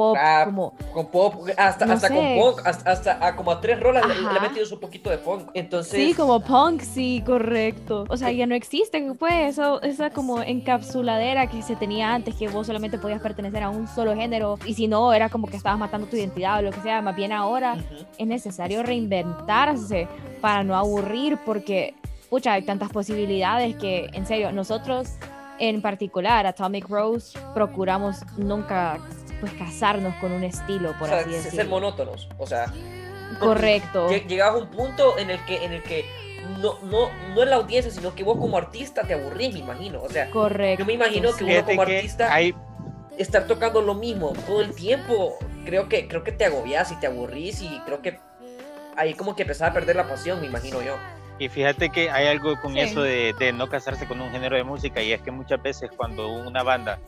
pop, Rap, como... Con pop, hasta, No hasta sé. con punk, hasta, hasta a como a tres rolas le, le metido su poquito de punk. Entonces, Sí, como punk, sí, correcto. O sea, ya no existe, pues, eso, esa como encapsuladera que se tenía antes, que vos solamente podías pertenecer a un solo género, y si no, era como que estabas matando tu identidad o lo que sea. Más bien ahora es necesario reinventarse para no aburrir, porque, pucha, hay tantas posibilidades que, en serio, nosotros en particular, Atomic Rose, procuramos nunca, pues, casarnos con un estilo, o por sea, así ser decirlo. monótonos. O sea, Correcto. lle- llegabas a un punto en el que, en el que no, no, no es la audiencia, sino que vos como artista te aburrís, me imagino. O sea, Correcto. yo me imagino que uno como artista hay, estar tocando lo mismo todo el tiempo, creo que, creo que te agobias y te aburrís y creo que ahí como que empezaba a perder la pasión, me imagino yo. Y fíjate que hay algo con Sí. eso de, de no casarse con un género de música y es que muchas veces cuando una banda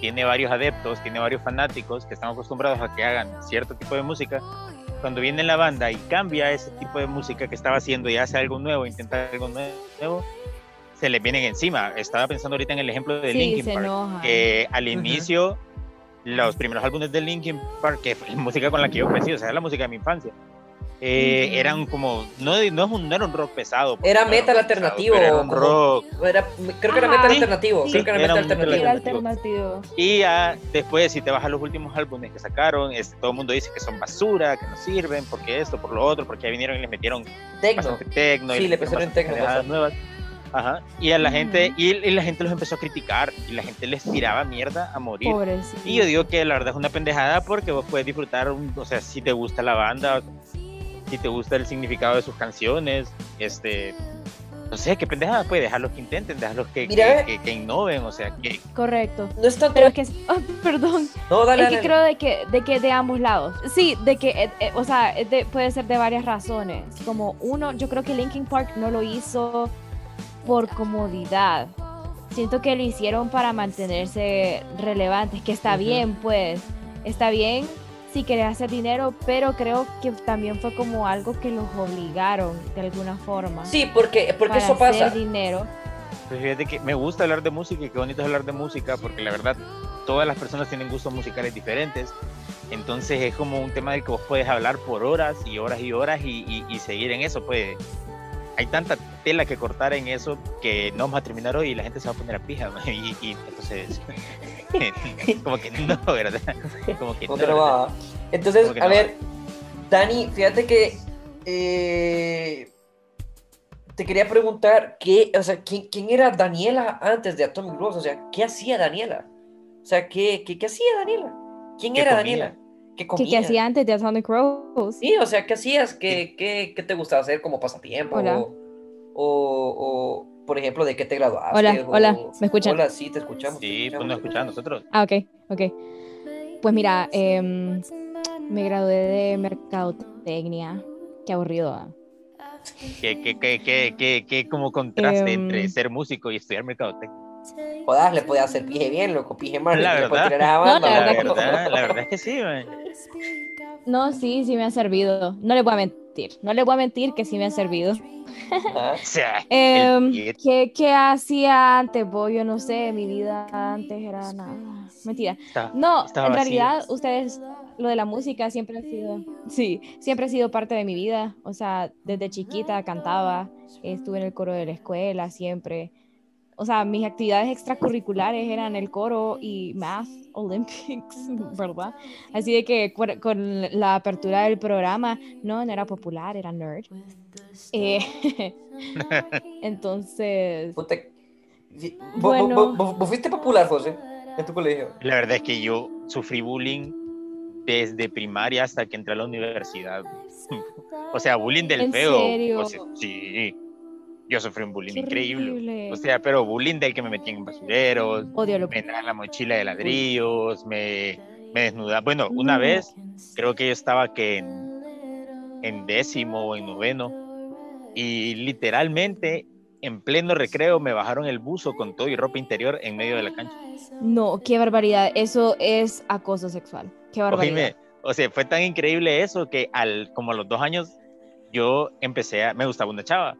tiene varios adeptos, tiene varios fanáticos que están acostumbrados a que hagan cierto tipo de música, cuando viene la banda y cambia ese tipo de música que estaba haciendo y hace algo nuevo, intenta algo nuevo, se les vienen encima. Estaba pensando ahorita en el ejemplo de Sí, Linkin Park, enojan. que al Ujú. inicio los primeros álbumes de Linkin Park, que fue la música con la que yo crecí, o sea, la música de mi infancia, eh, eran como, no, no, es un, no era un rock pesado. porque Era metal alternativo, era un rock. Era, creo que era metal Sí, alternativo, sí, creo que era era metal alternativo. Y ya después, si te vas a los últimos álbumes que sacaron, este, todo el mundo dice que son basura, que no sirven, porque esto, por lo otro, porque ya vinieron y les metieron Tecno. Sí, y le pusieron tecno, nuevas. Ajá. Y a la gente, y, y la gente los empezó a criticar, y la gente les tiraba mierda a morir. Pobrecito. Y yo digo que la verdad es una pendejada porque vos puedes disfrutar, un- o sea, si te gusta la banda, si te gusta el significado de sus canciones, este, no sé, qué pendejada, pues dejarlos que intenten, dejarlos que, que, que- que innoven, o sea, que Correcto. No es tanto... Pero es que, oh, perdón, No, dale, es que dale. creo de que, de que de ambos lados. Sí, de que, eh, eh, o sea, de- puede ser de varias razones. Como uno, yo creo que Linkin Park no lo hizo por comodidad. Siento que lo hicieron para mantenerse relevantes, que está bien, pues, está bien si querés hacer dinero, pero creo que también fue como algo que los obligaron de alguna forma. Sí, porque, porque para eso hacer pasa. dinero. Pues fíjate que me gusta hablar de música y qué bonito es hablar de música porque la verdad todas las personas tienen gustos musicales diferentes. Entonces es como un tema del que vos puedes hablar por horas y horas y horas y, y- y seguir en eso. Pues hay tanta tela que cortar en eso que no vamos a terminar hoy y la gente se va a poner a pija. Y, y entonces, como que no, ¿verdad? Como que no. Entonces, que a no ver, Dani, fíjate que eh, te quería preguntar qué, o sea, ¿quién, quién era Daniela antes de Atomic Rose? O sea, ¿qué hacía Daniela? O sea, ¿qué, qué, qué hacía Daniela? ¿Quién ¿Qué era comía? Daniela? ¿Qué ¿Qué, comía? qué hacía antes de Atomic Rose? Sí, o sea, ¿qué hacías? ¿Qué, qué, qué te gustaba hacer como pasatiempo? Hola. O, o, o, por ejemplo, ¿de qué te graduaste? Hola, O- hola, ¿me escuchan? Hola, sí, te escuchamos. Sí, pues nos escuchamos nosotros. Ah, ok, ok. Pues mira, em, me gradué de mercadotecnia. Qué aburrido. ¿ah? Que, que, que, que, que como contraste Em. entre ser músico y estudiar mercadotecnia. Jodas, le podía hacer pije bien, loco, pije mal. La le verdad. tirar a No, banda, la La verdad verdad, la verdad es que sí, man. No, sí, sí me ha servido. No le voy a mentir. No le voy a mentir que sí me ha servido. Ajá. O sea, el pie- ¿qué, qué hacía antes? Vos, yo no sé, mi vida antes era nada. Mentira. Estaba- No, en vacío. realidad ustedes, lo de la música siempre ha sido, sí, siempre ha sido parte de mi vida. O sea, desde chiquita cantaba, estuve en el coro de la escuela siempre. O sea, mis actividades extracurriculares eran el coro y Math Olympics, ¿verdad? Así de que con la apertura del programa, no, no era popular, era nerd. Eh, entonces, vos- Bueno. vos- vos- vos fuiste popular, José, en tu colegio. La verdad es que yo sufrí bullying desde primaria hasta que entré a la universidad. o sea, bullying del ¿En feo. serio? O sea, sí, yo sufrí un bullying increíble. O sea, pero bullying del que me metían en basureros, Odio lo me daban la mochila de ladrillos, me, me desnudaban. Bueno, una vez creo que yo estaba que en, en décimo o en noveno y literalmente en pleno recreo me bajaron el buzo con todo y ropa interior en medio de la cancha. No, qué barbaridad. Eso es acoso sexual. Qué barbaridad. Oíme, o sea, fue tan increíble eso que al como a los dos años yo empecé a, me gustaba una chava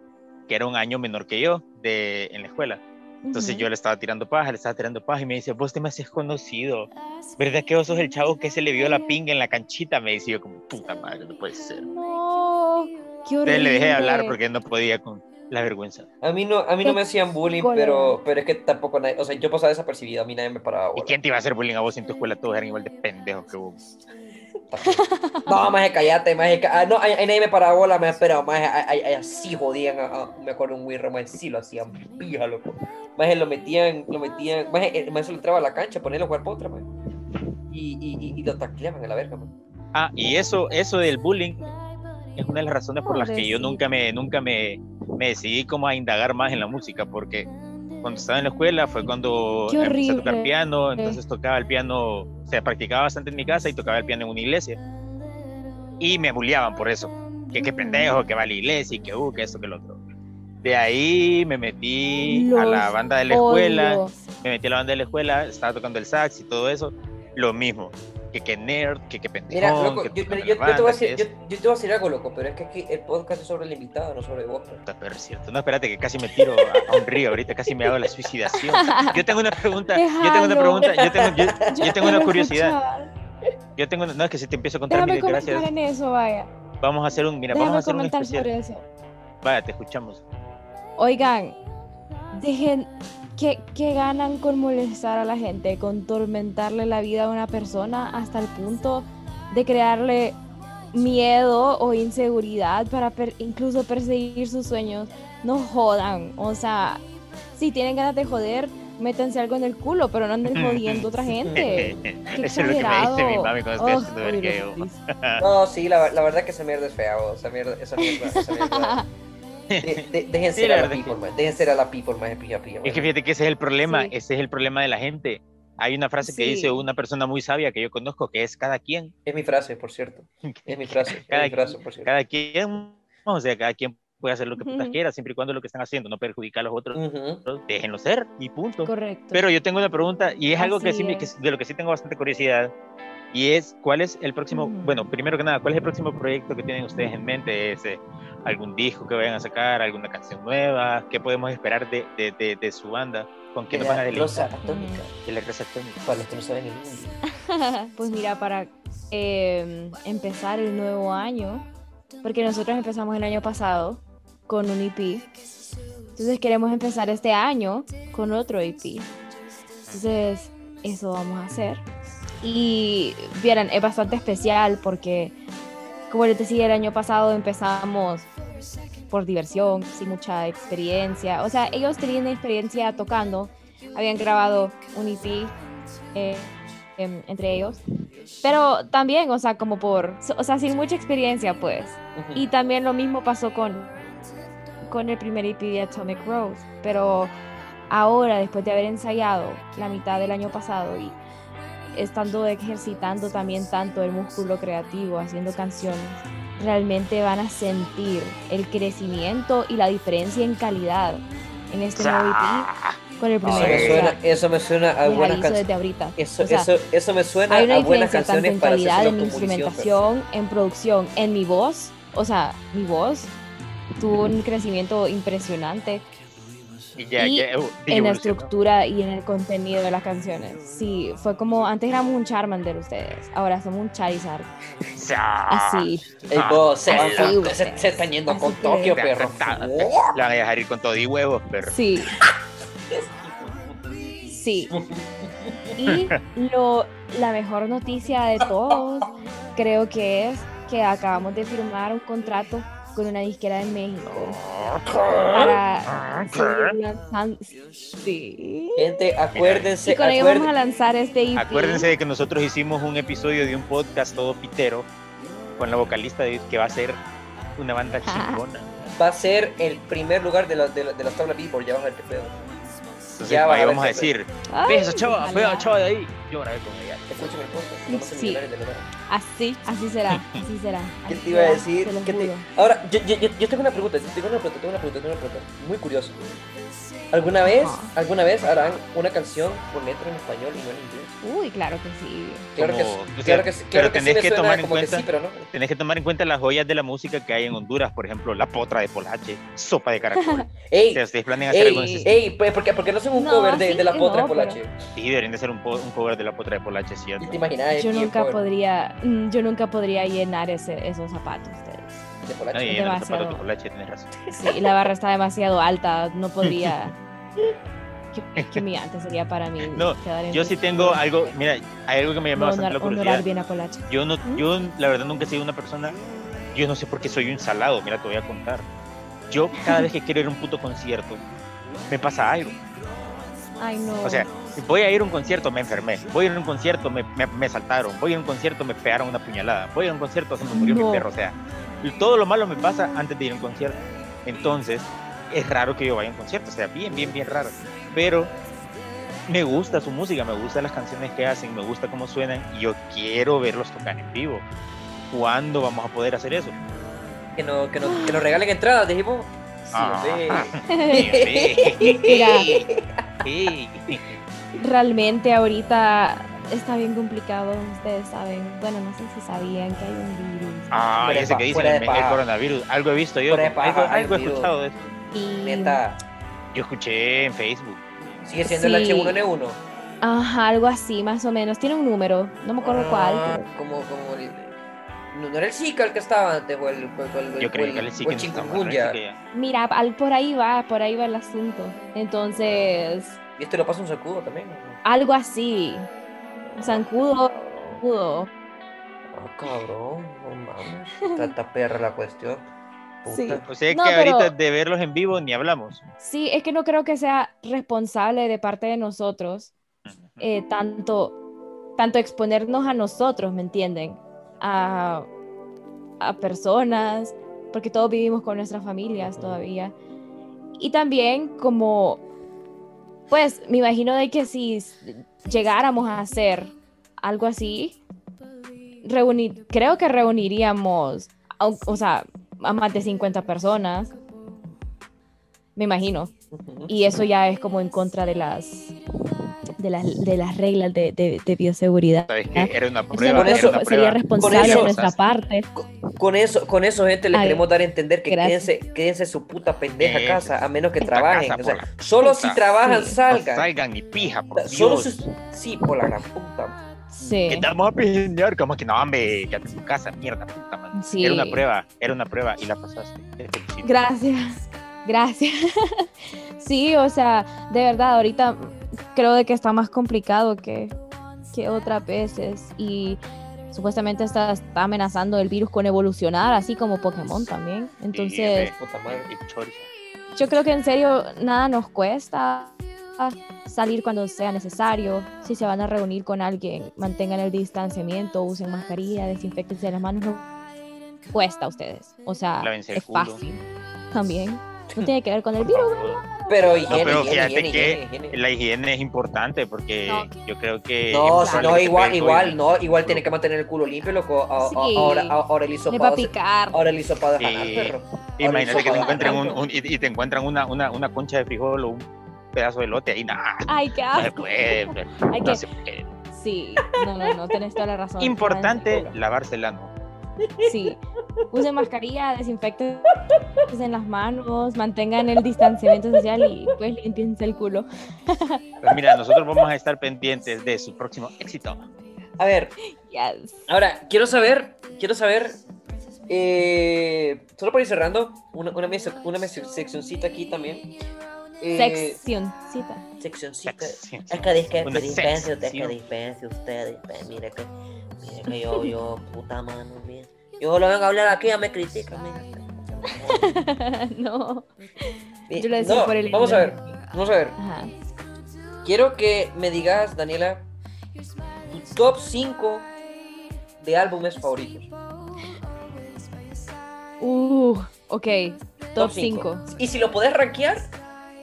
que era un año menor que yo de, en la escuela. Entonces Ujú. yo le estaba tirando paja, le estaba tirando paja y me dice, vos te me haces conocido. ¿Verdad que vos sos el chavo que se le vio la pinga en la canchita? Me decía yo como, puta madre, no puede ser. No, qué horrible. Entonces le dejé de hablar porque no podía con la vergüenza. A mí no, a mí no me hacían bullying, pero, pero es que tampoco nadie, o sea, yo pasaba desapercibido, a mí nadie me paraba. ¿Y quién te iba a hacer bullying a vos en tu escuela? Todos eran igual de pendejos que vos. No, más callate, más ah, no, ahí ahí nadie me paraba bola, me pero más así jodían, a- a- me acuerdo un wirro, más sí lo hacían pija, loco. Más lo metían, lo metían, más el maestro le entraba a la cancha, ponerlo a jugar potra, man. Y, y, y, y lo tacleaban a la verga, man. Ah, y eso, eso del bullying es una de las razones por las que yo nunca me, nunca me, me decidí como a indagar más en la música, porque cuando estaba en la escuela fue cuando empecé a tocar piano, entonces tocaba el piano, o sea, practicaba bastante en mi casa y tocaba el piano en una iglesia. Y me bulliaban por eso, que qué pendejo, que va a la iglesia y que uh, que esto, que lo otro. De ahí me metí a la banda de la escuela, me metí a la banda de la escuela, estaba tocando el sax y todo eso, lo mismo, que que nerd, que que pendejo, Mira, loco, que yo, tocando yo- yo te voy a decir, yo, te voy a decir algo, loco, pero es que aquí el podcast es sobre el invitado, no sobre vos. Puta, pero es cierto. No, espérate, que casi me tiro a, a un río ahorita, casi me hago la suicidación. Yo tengo una pregunta, yo tengo una pregunta, yo tengo, yo, yo tengo una curiosidad. Yo tengo, una- no, es que si te empiezo a contar Déjame mil comentar gracias, en eso, vaya. vamos a hacer un, mira, vamos a hacer un especial. sobre eso. Vaya, te escuchamos. Oigan, dejen. ¿Qué, ¿Qué ganan con molestar a la gente? Con tormentarle la vida a una persona hasta el punto de crearle miedo o inseguridad para per- incluso perseguir sus sueños. No jodan. O sea, si tienen ganas de joder, métanse algo en el culo, pero no anden jodiendo a otra gente. Qué Eso es lo que me dice mi exagerado. mami cuando estoy Oh, haciendo. No, sí, la, la verdad que esa mierda es fea, vos, esa mierda, esa mierda, esa mierda. De, de, dejen Sí, ser la a la es people, man, dejen ser a la people, pija, pija, Es que fíjate que ese es el problema, Sí. ese es el problema de la gente. Hay una frase que Sí. dice una persona muy sabia que yo conozco que es cada quien, Es mi frase, por cierto. Es mi frase, es Cada mi frase, por cierto. cada quien, o sea, cada quien puede hacer lo que putas Ujú. quiera, siempre y cuando lo que están haciendo no perjudica a los otros, Ujú. déjenlo ser y punto. Correcto. Pero yo tengo una pregunta y es algo que sí, que- es. de lo que sí tengo bastante curiosidad y es cuál es el próximo, bueno, primero que nada, cuál es el próximo proyecto que tienen ustedes en mente, ¿Es, eh, algún disco que vayan a sacar, alguna canción nueva, qué podemos esperar de, de, de, de su banda, con qué De nos van a deleitar atómica, de la Rosa Atómica. para los que no saben el inglés. Pues mira, para eh, empezar el nuevo año, porque nosotros empezamos el año pasado con un EP, entonces queremos empezar este año con otro EP. Entonces, eso vamos a hacer. Y vieran, es bastante especial porque, como les decía, el año pasado empezamos por diversión, sin mucha experiencia. O sea, ellos tenían experiencia tocando, habían grabado un EP eh, em, entre ellos, pero también, o sea, como por, o sea, sin mucha experiencia, pues. Ujú. Y también lo mismo pasó con, con el primer EP de Atomic Rose. Pero ahora, después de haber ensayado la mitad del año pasado y estando ejercitando también tanto el músculo creativo, haciendo canciones, realmente van a sentir el crecimiento y la diferencia en calidad en este nuevo EP con el Eso primero. me suena, eso me suena a les buenas canciones. Eso, O sea, eso, eso me suena hay una a buenas diferencia tanto en calidad, en pero- instrumentación, en producción, en mi voz. O sea, mi voz tuvo un crecimiento impresionante Y ya, y ya, uh, en la estructura y en el contenido de las canciones. Sí, fue como antes éramos un Charmander ustedes, ahora somos un Charizard. Así. Ey, vos, se, Así, van se, se están yendo Así con que- Tokio, perro. La van a dejar ir con todo y huevos, perro. Sí. Sí. Y lo, la mejor noticia de todos creo que es que acabamos de firmar un contrato con una disquera en México para lanzando. Sí. Gente, acuérdense, Y con ello vamos a acuérdense. lanzar este EP. Acuérdense de que nosotros hicimos un episodio de un podcast todo pitero con la vocalista de, que va a ser una banda chingona. Va a ser el primer lugar de, la, de, la, de las tablas Billboard, ya vas a ver qué pedo. Entonces Ya ahí vamos a decir, Ay, ve esa chava, ojalá. la chava de ahí. Llora con ella. Escuchen el podcast. Sí. de. Así, así será, así será. ¿Qué así te iba a decir? se lo ¿Qué te-. Ahora, yo, yo, yo, yo tengo una pregunta, tengo una pregunta, tengo una pregunta, tengo una pregunta. Muy curioso. ¿Alguna vez, Ajá. alguna vez harán una canción con letra en español y no en inglés? Uy, claro que sí. Claro que, Como- sí, o sea, claro que, sí, pero claro que sí tenés me que tomar en como que cuenta- sí, pero no. Tenés que tomar en cuenta las joyas de la música que hay en Honduras, por ejemplo, la potra de Polache, sopa de caracol. Ey, o sea, ustedes planean hacer algo en ey, ese ey, pues, ¿por qué, por qué no hacen un No, cover de, sí de la que potra no, Polache? Sí, deberían de hacer un, un cover de la potra de Polache, ¿Y ¿cierto? te imaginas? Yo nunca podría, mm, yo nunca podría llenar ese, esos zapatos. ustedes. de Polache? Nadie llena los demasiado. zapatos de Polache, tenés razón. Sí, la barra está demasiado alta, no podría. Qué, qué humillante sería para mí. No, en Yo sí tengo algo, mira, hay algo que me llama No, bastante honor- la curiosidad. bien a Polache. Yo no, ¿Mm? yo la verdad nunca he sido una persona, yo no sé por qué soy un salado, mira, te voy a contar. Yo cada vez que quiero ir a un puto concierto, me pasa algo. Ay, no. O sea, voy a ir a un concierto, me enfermé. Voy a ir a un concierto, me, me, me saltaron. Voy a ir a un concierto, me pegaron una puñalada. Voy a ir a un concierto, se me murió No. mi perro. O sea, todo lo malo me pasa antes de ir a un concierto. Entonces, es raro que yo vaya a un concierto. O sea, bien, bien, bien raro. Pero me gusta su música, me gustan las canciones que hacen, me gusta cómo suenan. Y yo quiero verlos tocar en vivo. ¿Cuándo vamos a poder hacer eso? Que, no, que, no, que nos regalen entradas, dijimos. Sí, Ah. hombre. Mira. Sí. Realmente ahorita está bien complicado, ustedes saben. Bueno, no sé si sabían que hay un virus. Ah, de ese que dice fuera de el, el coronavirus. Algo he visto yo. Algo, he escuchado de eso. Y, Neta, Yo escuché en Facebook. sigue siendo el Sí. H1N1. Ajá, algo así, más o menos. Tiene un número, no me acuerdo Ah, cuál. Como, como el, no, no era el Zika el que estaba antes, o el, o el, o el, Yo creo que el no ya. Mira, al, por ahí va, por ahí va el asunto. Entonces, Y este lo pasa un sacudo también. ¿no? algo así. Zancudo, zancudo. Ah, cabrón, no mames. Tanta perra la cuestión. Puta. Sí. O sea No, que pero- ahorita de verlos en vivo ni hablamos. Sí, es que no creo que sea responsable de parte de nosotros eh, tanto, tanto exponernos a nosotros, ¿me entienden? A, a personas, porque todos vivimos con nuestras familias todavía. Y también como, pues me imagino de que si llegáramos a hacer algo así, reunir, creo que reuniríamos, o sea, a más de 50 personas, me imagino. Y eso ya es como en contra de las de las, de las reglas de, de- de bioseguridad. Sabes que era una prueba. eso una sería prueba. responsable de nuestra parte. Con eso, con eso, gente, les Ay, queremos dar a entender que quédense, quédense en su puta pendeja casa, a menos que trabajen. O sea, solo puta. si trabajan, Sí. No salgan. salgan ni pija, por Solo Dios. si, sí, por la gran puta. Sí. Que vamos a piñar, como que no, hombre, quédate en tu casa, mierda, puta. Sí. Era una prueba, era una prueba y la pasaste. Gracias. Gracias. sí, o sea, de verdad, ahorita creo de que está más complicado que, que otras veces. Y supuestamente está, está amenazando el virus con evolucionar, así como Pokémon también. Entonces. Yo creo que en serio nada nos cuesta salir cuando sea necesario. Si se van a reunir con alguien, mantengan el distanciamiento, usen mascarilla, desinfectense las manos. No cuesta a ustedes. O sea, es fácil también. No tiene que ver con el virus. favor. Pero No, higiene, pero higiene, fíjate higiene, que higiene, higiene. la higiene es importante porque No. yo creo que. No, no, igual, igual, no, igual tiene que mantener el culo limpio, loco. A- Sí. Ahora, a- ahora el Le va a hisopado. picar. Ahora el hisopado Sí. perro. Imagínate que te encuentren un, hisopado un- y, y te encuentran una, una, una concha de frijol o un pedazo de lote ahí, nada. Ay, qué No se asco. puede, pues, no que- se puede. Sí, no, no, no, tenés toda la razón. Importante lavarse el ano. Sí. Usen mascarilla, desinfecten en las manos, mantengan el distanciamiento social y pues limpiense el culo. Pues mira, nosotros vamos a estar pendientes de su próximo éxito. A ver, Yes. ahora, quiero saber, quiero saber, eh, solo para ir cerrando, una, una, una seccioncita aquí también. Eh, Seccioncita. seccioncita. Sección. Es que disque, Una dispense usted, sección. dispense usted, dispense, mire que, que yo, yo, puta mano, mire. Yo lo vengo a hablar aquí, ya me critican, no. Yo lo decía no, por el Vamos a ver, vamos a ver. Ajá. Quiero que me digas, Daniela, tu top 5 de álbumes favoritos. Uh, ok. Top cinco. 5. Y si lo podés rankear,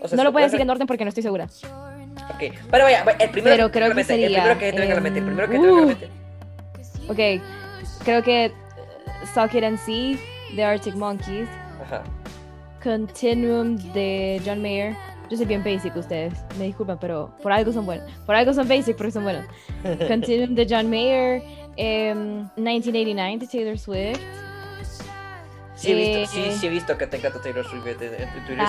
o sea, No si lo puedo decir puedes en orden porque no estoy segura. ra- Ok, pero vaya, el primero Pero que creo que la mente, el primero sería, que tenga en la mente, el primero que em, tenga en la mente. Ok, creo que Suck It and See de Arctic Monkeys, Ajá. Continuum de John Mayer. Yo soy bien basic ustedes, me disculpan, pero por algo son buenos. Por algo son basic, porque son buenos. Continuum de John Mayer, em, 1989 de Taylor Swift. Sí, he visto, Eh, sí, sí he visto que te encanta Taylor Swift. En, en Twitter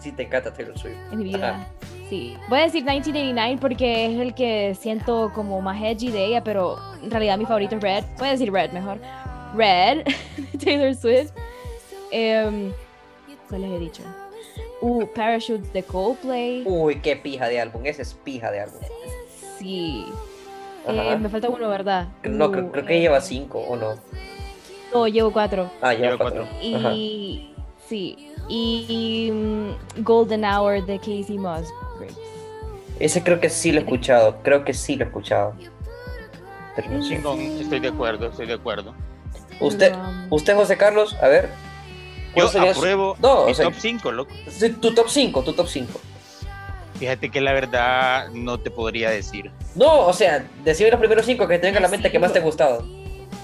sí te encanta Taylor Swift. en mi vida. Ajá. Sí. Voy a decir 1989 porque es el que siento como más edgy de ella, pero en realidad mi favorito es Red. Voy a decir Red mejor. Red, Taylor Swift. ¿Cuál les he dicho? Uh, Parachutes de Coldplay. Uy, qué pija de álbum. Ese es pija de álbum. Sí. Eh, me falta uno, ¿verdad? No, Uh, creo, creo que eh, lleva cinco o no. No, llevo cuatro. Ah, Lleva cuatro. Ajá. Y. Sí. Y. mm, Golden Hour de Casey Ese creo que sí lo he escuchado. Creo que sí lo he escuchado. Pero no sé. Chingón, estoy de acuerdo, estoy de acuerdo. Usted, usted, José Carlos, a ver. ¿cuál Yo apruebo No, mi o sea- top 5, loco. Tu top 5, tu top 5. Fíjate que la verdad no te podría decir. No, o sea, decime los primeros 5 que te vengan a la mente que más te ha gustado.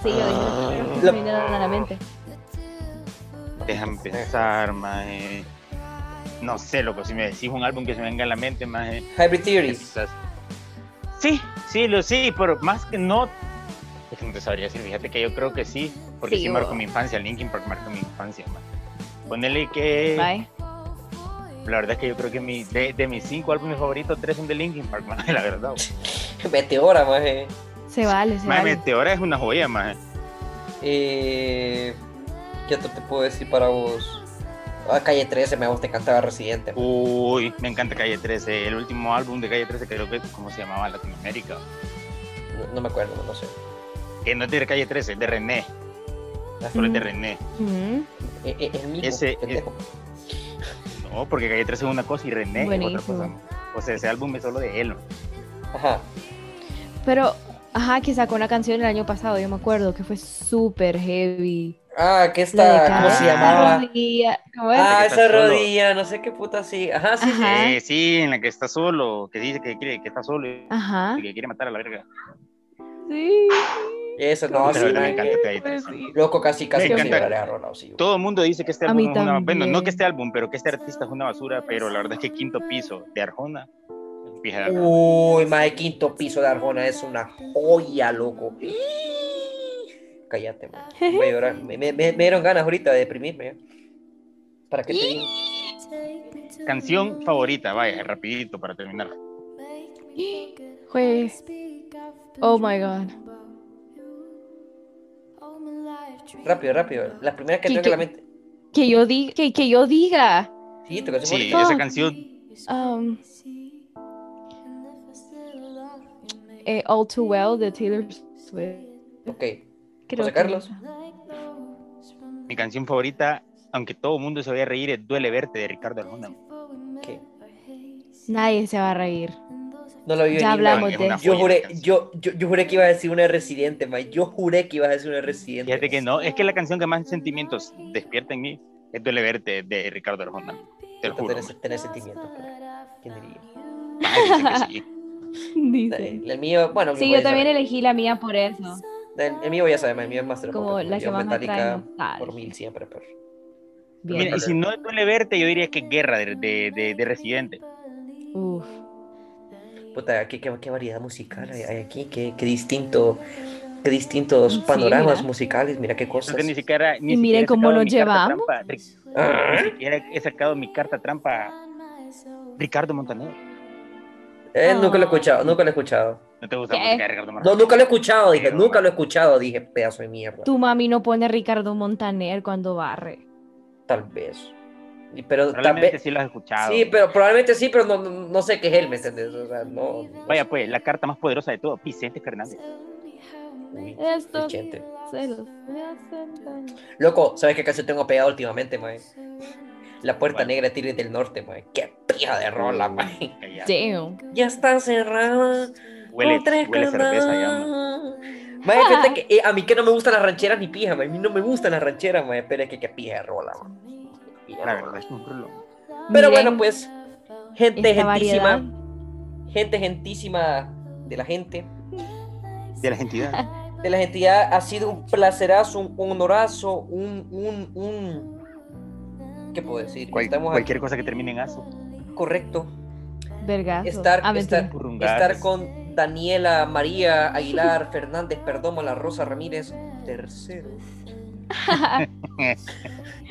Sí, yo Ah. dije. Lo- Me viene a la mente. Déjame pensar, maje. No sé, loco, si me decís un álbum que se me venga a la mente, maje. Hybrid Theory. quizás- Sí, sí, lo sí, pero más que no. Es que no te sabría decir, fíjate que yo creo que sí, porque Sí, sí, marcó mi infancia, Linkin Park marcó mi infancia, man. Ponele que. Bye. La verdad es que yo creo que mi, de, de mis cinco álbumes favoritos, tres son de Linkin Park, man, la verdad. Meteora, maje. Se vale, se Más vale. Meteora es una joya, más. Eh, ¿Qué otro te puedo decir para vos? Ah, Calle 13, me gusta, te cantaba Residente. man. Uy, me encanta Calle 13. El último álbum de Calle 13 creo que, ¿cómo se llamaba? Latinoamérica. No, no me acuerdo, no sé. Que no es de Calle 13, es de René. Ah, Solo es de. René. Eh, eh, Es mismo, Ese- pendejo. No, porque Calle 13 es una cosa y René es otra cosa. O sea, ese álbum es solo de él. ¿no? Ajá. Pero, ajá, que sacó una canción el año pasado, yo me acuerdo, que fue súper heavy. Ah, que esta, ¿cómo se llamaba? rodilla. ¿Cómo es? Ah, esa está solo. rodilla, no sé qué puta sí. Ajá, sí, sí. Ajá. Eh, sí, en la que está solo, que dice que quiere que está solo y Ajá. que quiere matar a la verga. Sí. Eso, no, sí, me encanta Calle 13. Loco, casi, casi, Me encanta. sí. Todo el mundo dice que este álbum es una. Bueno, no que este álbum, pero que este artista es una basura, pero la verdad es que Quinto Piso de Arjona. Fija de Arjona. Uy, más de quinto piso de Arjona es una joya, loco. Cállate, man. Voy a llorar. Me, me- me- me dieron ganas ahorita de deprimirme. ¿eh? ¿Para qué te digo? Canción favorita, vaya, rapidito para terminar. Fue. Oh my god. Rápido, rápido. La primera que ¿Qué- tengo en la mente. Que yo diga. Que, que yo diga. Sí, tu canción Sí, esa canción, Um, eh, All Too Well de Taylor Swift. Ok. Creo José que Carlos. esa. mi canción favorita, aunque todo el mundo se vaya a reír, es Duele Verte de Ricardo Arjona. ¿Qué? Nadie se va a reír. No lo vi Ya hablamos de eso. Yo juré, yo, yo, yo juré que iba a decir una residente, man. Yo juré que ibas a decir una residente. Fíjate que no, es que la canción que más sentimientos despierta en mí es Duele Verte de Ricardo Arjona. Te lo juro. Tenés sentimientos, ¿quién diría? Ay, que sí. Dice. Mío, bueno, Sí, yo también saber. elegí la mía por eso. El, el mío ya sabes, el mío es Master Como la que más me Metallica trae nostalgia. por mil siempre, pero. Bien. Mira, y si no Duele Verte, yo diría que Guerra de, de, de, de Residente. Uf. Puta, qué, qué, qué variedad musical hay, hay aquí, qué, qué distinto, qué distintos Sí, panoramas mira. musicales, mira qué cosas. Entonces, ni siquiera, ni Y miren cómo nos llevamos. trampa, Ah. Ni siquiera he sacado mi carta trampa Ricardo Montaner. Eh, nunca lo he Ah. escuchado, nunca lo he escuchado. ¿No te gusta la ¿Qué? música de Ricardo Montaner? No, nunca lo he escuchado, dije, Pero, nunca lo he escuchado, dije, pedazo de mierda. Tu mami no pone Ricardo Montaner cuando barre. Tal vez. Y- Pero tal Probablemente vez. sí lo has escuchado. Sí, pero probablemente sí, pero no, no, no sé qué es él, ¿me entiendes? O sea, no. no Vaya pues, la carta más poderosa de todo, Vicente Fernández. Uy, Esto Vicente. celos. Loco, ¿sabes qué canción tengo pegada últimamente, mae? La puerta ¿Cuál? negra de Tigres del Norte, mae. Qué pija de rola, mae. Calla. Damn. Ya está cerrada. Huele, huele cerveza ya. man. fíjate que eh, a mí que no me gustan las rancheras ni pija, mae. A mí no me gustan las rancheras, mae. Pero es que qué pija de rola, mae. Pija La verdad es un rollo. Pero Miren bueno, pues, gente variedad. gentísima. gente gentísima de la gente, De la entidad. de la entidad, ha sido un placerazo, un honorazo, un, un, un, ¿qué puedo decir? Cual- Estamos cualquier cosa que termine en aso. correcto, Vergazo. estar, Ah, estar, con Daniela María Aguilar Fernández Perdomo, la Rosa Ramírez, tercero.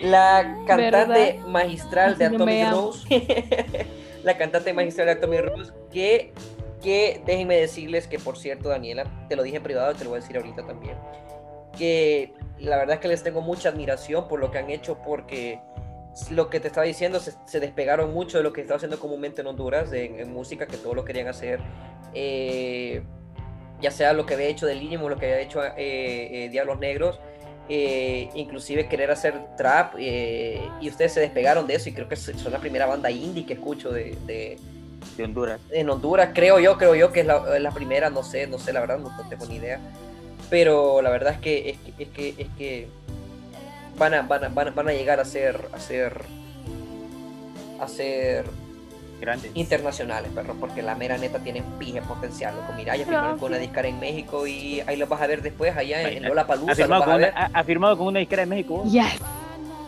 La cantante ¿Verdad? magistral de Atomic. Rose. la cantante magistral de Atomic Rose. Que, que déjenme decirles que, por cierto, Daniela, te lo dije en privado, te lo voy a decir ahorita también. Que la verdad es que les tengo mucha admiración por lo que han hecho, porque lo que te estaba diciendo, se, se despegaron mucho de lo que estaba haciendo comúnmente en Honduras, de- en, música, que todo lo querían hacer. eh, ya sea lo que había hecho del Mínimo, lo que había hecho eh, eh, Diablos Negros, eh, inclusive querer hacer trap, eh, y ustedes se despegaron de eso, y creo que son la primera banda indie que escucho de, de- De Honduras. en Honduras, creo yo, creo yo que es la, la primera, no sé, no sé, la verdad, no, no tengo ni idea, pero la verdad es que, es que, es que, es que van, a, van, a, van, a, van a llegar a ser, a ser, a ser Grande. internacionales, perro, porque la mera neta tienen pije potencial, loco. Mira, ya firmaron con una discara en México y ahí los vas a ver después allá en, en Lola Ha Palusa. firmado, Los con una, ha, ha firmado con una disquera de México. Yes.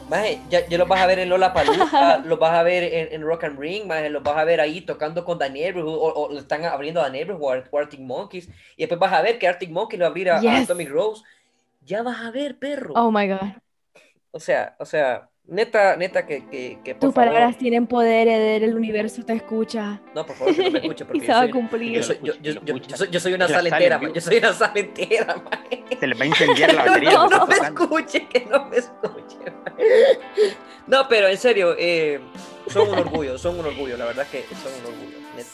Maje, ya, ya los vas a ver en Lola Palusa, los vas a ver en, en Rock and Ring, maje, los vas a ver ahí tocando con The Neighborhood, o, o le están abriendo a The Neighborhood o Arctic Monkeys, y después vas a ver que Arctic Monkeys lo va a abrir a, a Yes. Atomic Rose. Ya vas a ver, perro. Oh my god. O sea, o sea, neta, neta que, que, que por Tus favor- palabras tienen poder, Eder. El universo te escucha. No, por favor, que no me escuche, porque Y se va a cumplir. yo, soy, una La sal sal entera, yo soy una sal entera. Se les va a incendiar la batería. no, no me escuche, que no me escuche. No, pero en serio, eh, son un orgullo, son un orgullo, la verdad que son un orgullo. neta.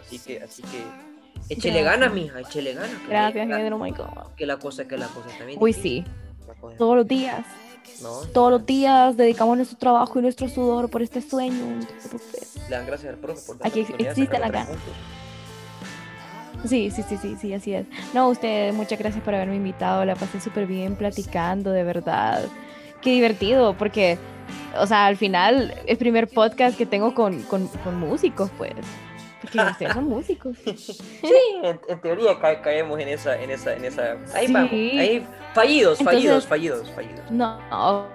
Así que, así que, échele ganas, mija, échele ganas. Gracias. Oh my god. Que la cosa, que la cosa bien. Uy, sí. Todos los días. No, Todos los días dedicamos nuestro trabajo y nuestro sudor por este sueño. le dan gracias al profe por Aquí existen acá. Sí, sí, sí, sí, sí, así es. No, usted, muchas gracias por haberme invitado. La pasé súper bien platicando, de verdad. Qué divertido, porque, o sea, al final, el primer podcast que tengo con, con, con músicos, pues. Porque ustedes son músicos. Sí, en, en teoría ca- caemos en esa, en esa, en esa. Ahí Sí. vamos, ahí fallidos, fallidos, Entonces- fallidos, fallidos. No,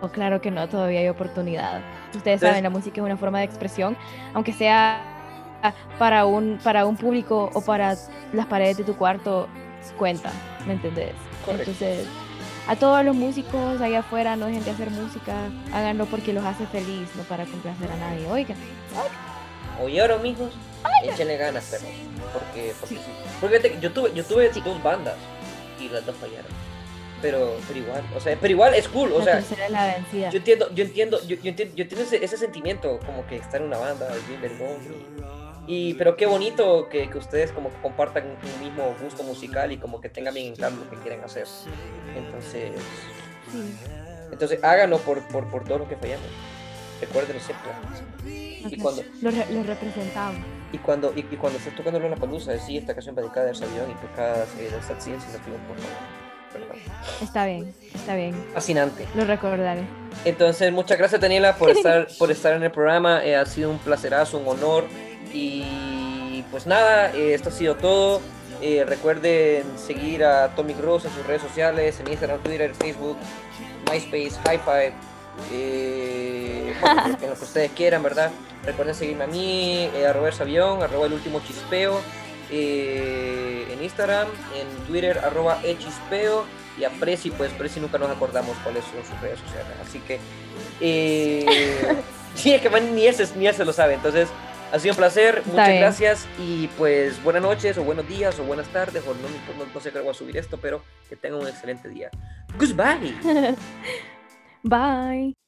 no, claro que no, todavía hay oportunidad. Ustedes Entonces- saben, la música es una forma de expresión, aunque sea para un, para un público o para las paredes de tu cuarto, cuenta, ¿me entendés? Correcto. Entonces, a todos los músicos allá afuera, no dejen de hacer música, háganlo porque los hace feliz, no para complacer a nadie. Oigan, Oyeron, mijos, échenle ganas, pero. Porque, porque, sí. yo tuve, yo tuve dos bandas y las dos fallaron. Pero, pero igual, o sea, pero igual es cool, o la sea, la vencida. yo entiendo, yo entiendo, yo, yo entiendo, yo entiendo ese, ese sentimiento como que estar en una banda es bien vergón. Y, pero qué bonito que, que ustedes como que compartan un mismo gusto musical y como que tengan bien en claro lo que quieren hacer. Entonces, Sí. entonces háganlo por, por, por todo lo que fallamos. Recuerden siempre. Y cuando, representamos. Y cuando, y, y cuando estés tocando la palusa, sí, esta canción dedicada al avión y tocas eh, de Sat Ciencia, no pido por favor. Perdón. Está bien, está bien. Fascinante. Lo recordaré. Entonces, muchas gracias, Daniela, por estar, por estar en el programa. Eh, ha sido un placerazo, un honor. Y pues nada, eh, esto ha sido todo. Eh, recuerden seguir a Tommy Gross en sus redes sociales, en Instagram, Twitter, Facebook, MySpace, Hi-Fi, en lo que ustedes quieran, ¿verdad? Recuerden seguirme a mí, eh, a Robert Sabión, arroba el último chispeo, eh, en Instagram, en Twitter, arroba el chispeo, y a Prezi, pues Prezi nunca nos acordamos cuáles son sus redes sociales, así que, eh, sí, es que man, ni él, ni él se lo sabe, entonces, ha sido un placer, muchas bien. gracias, y pues buenas noches, o buenos días, o buenas tardes, o no, no, no sé qué voy a subir esto, pero que tengan un excelente día. Goodbye. Bye.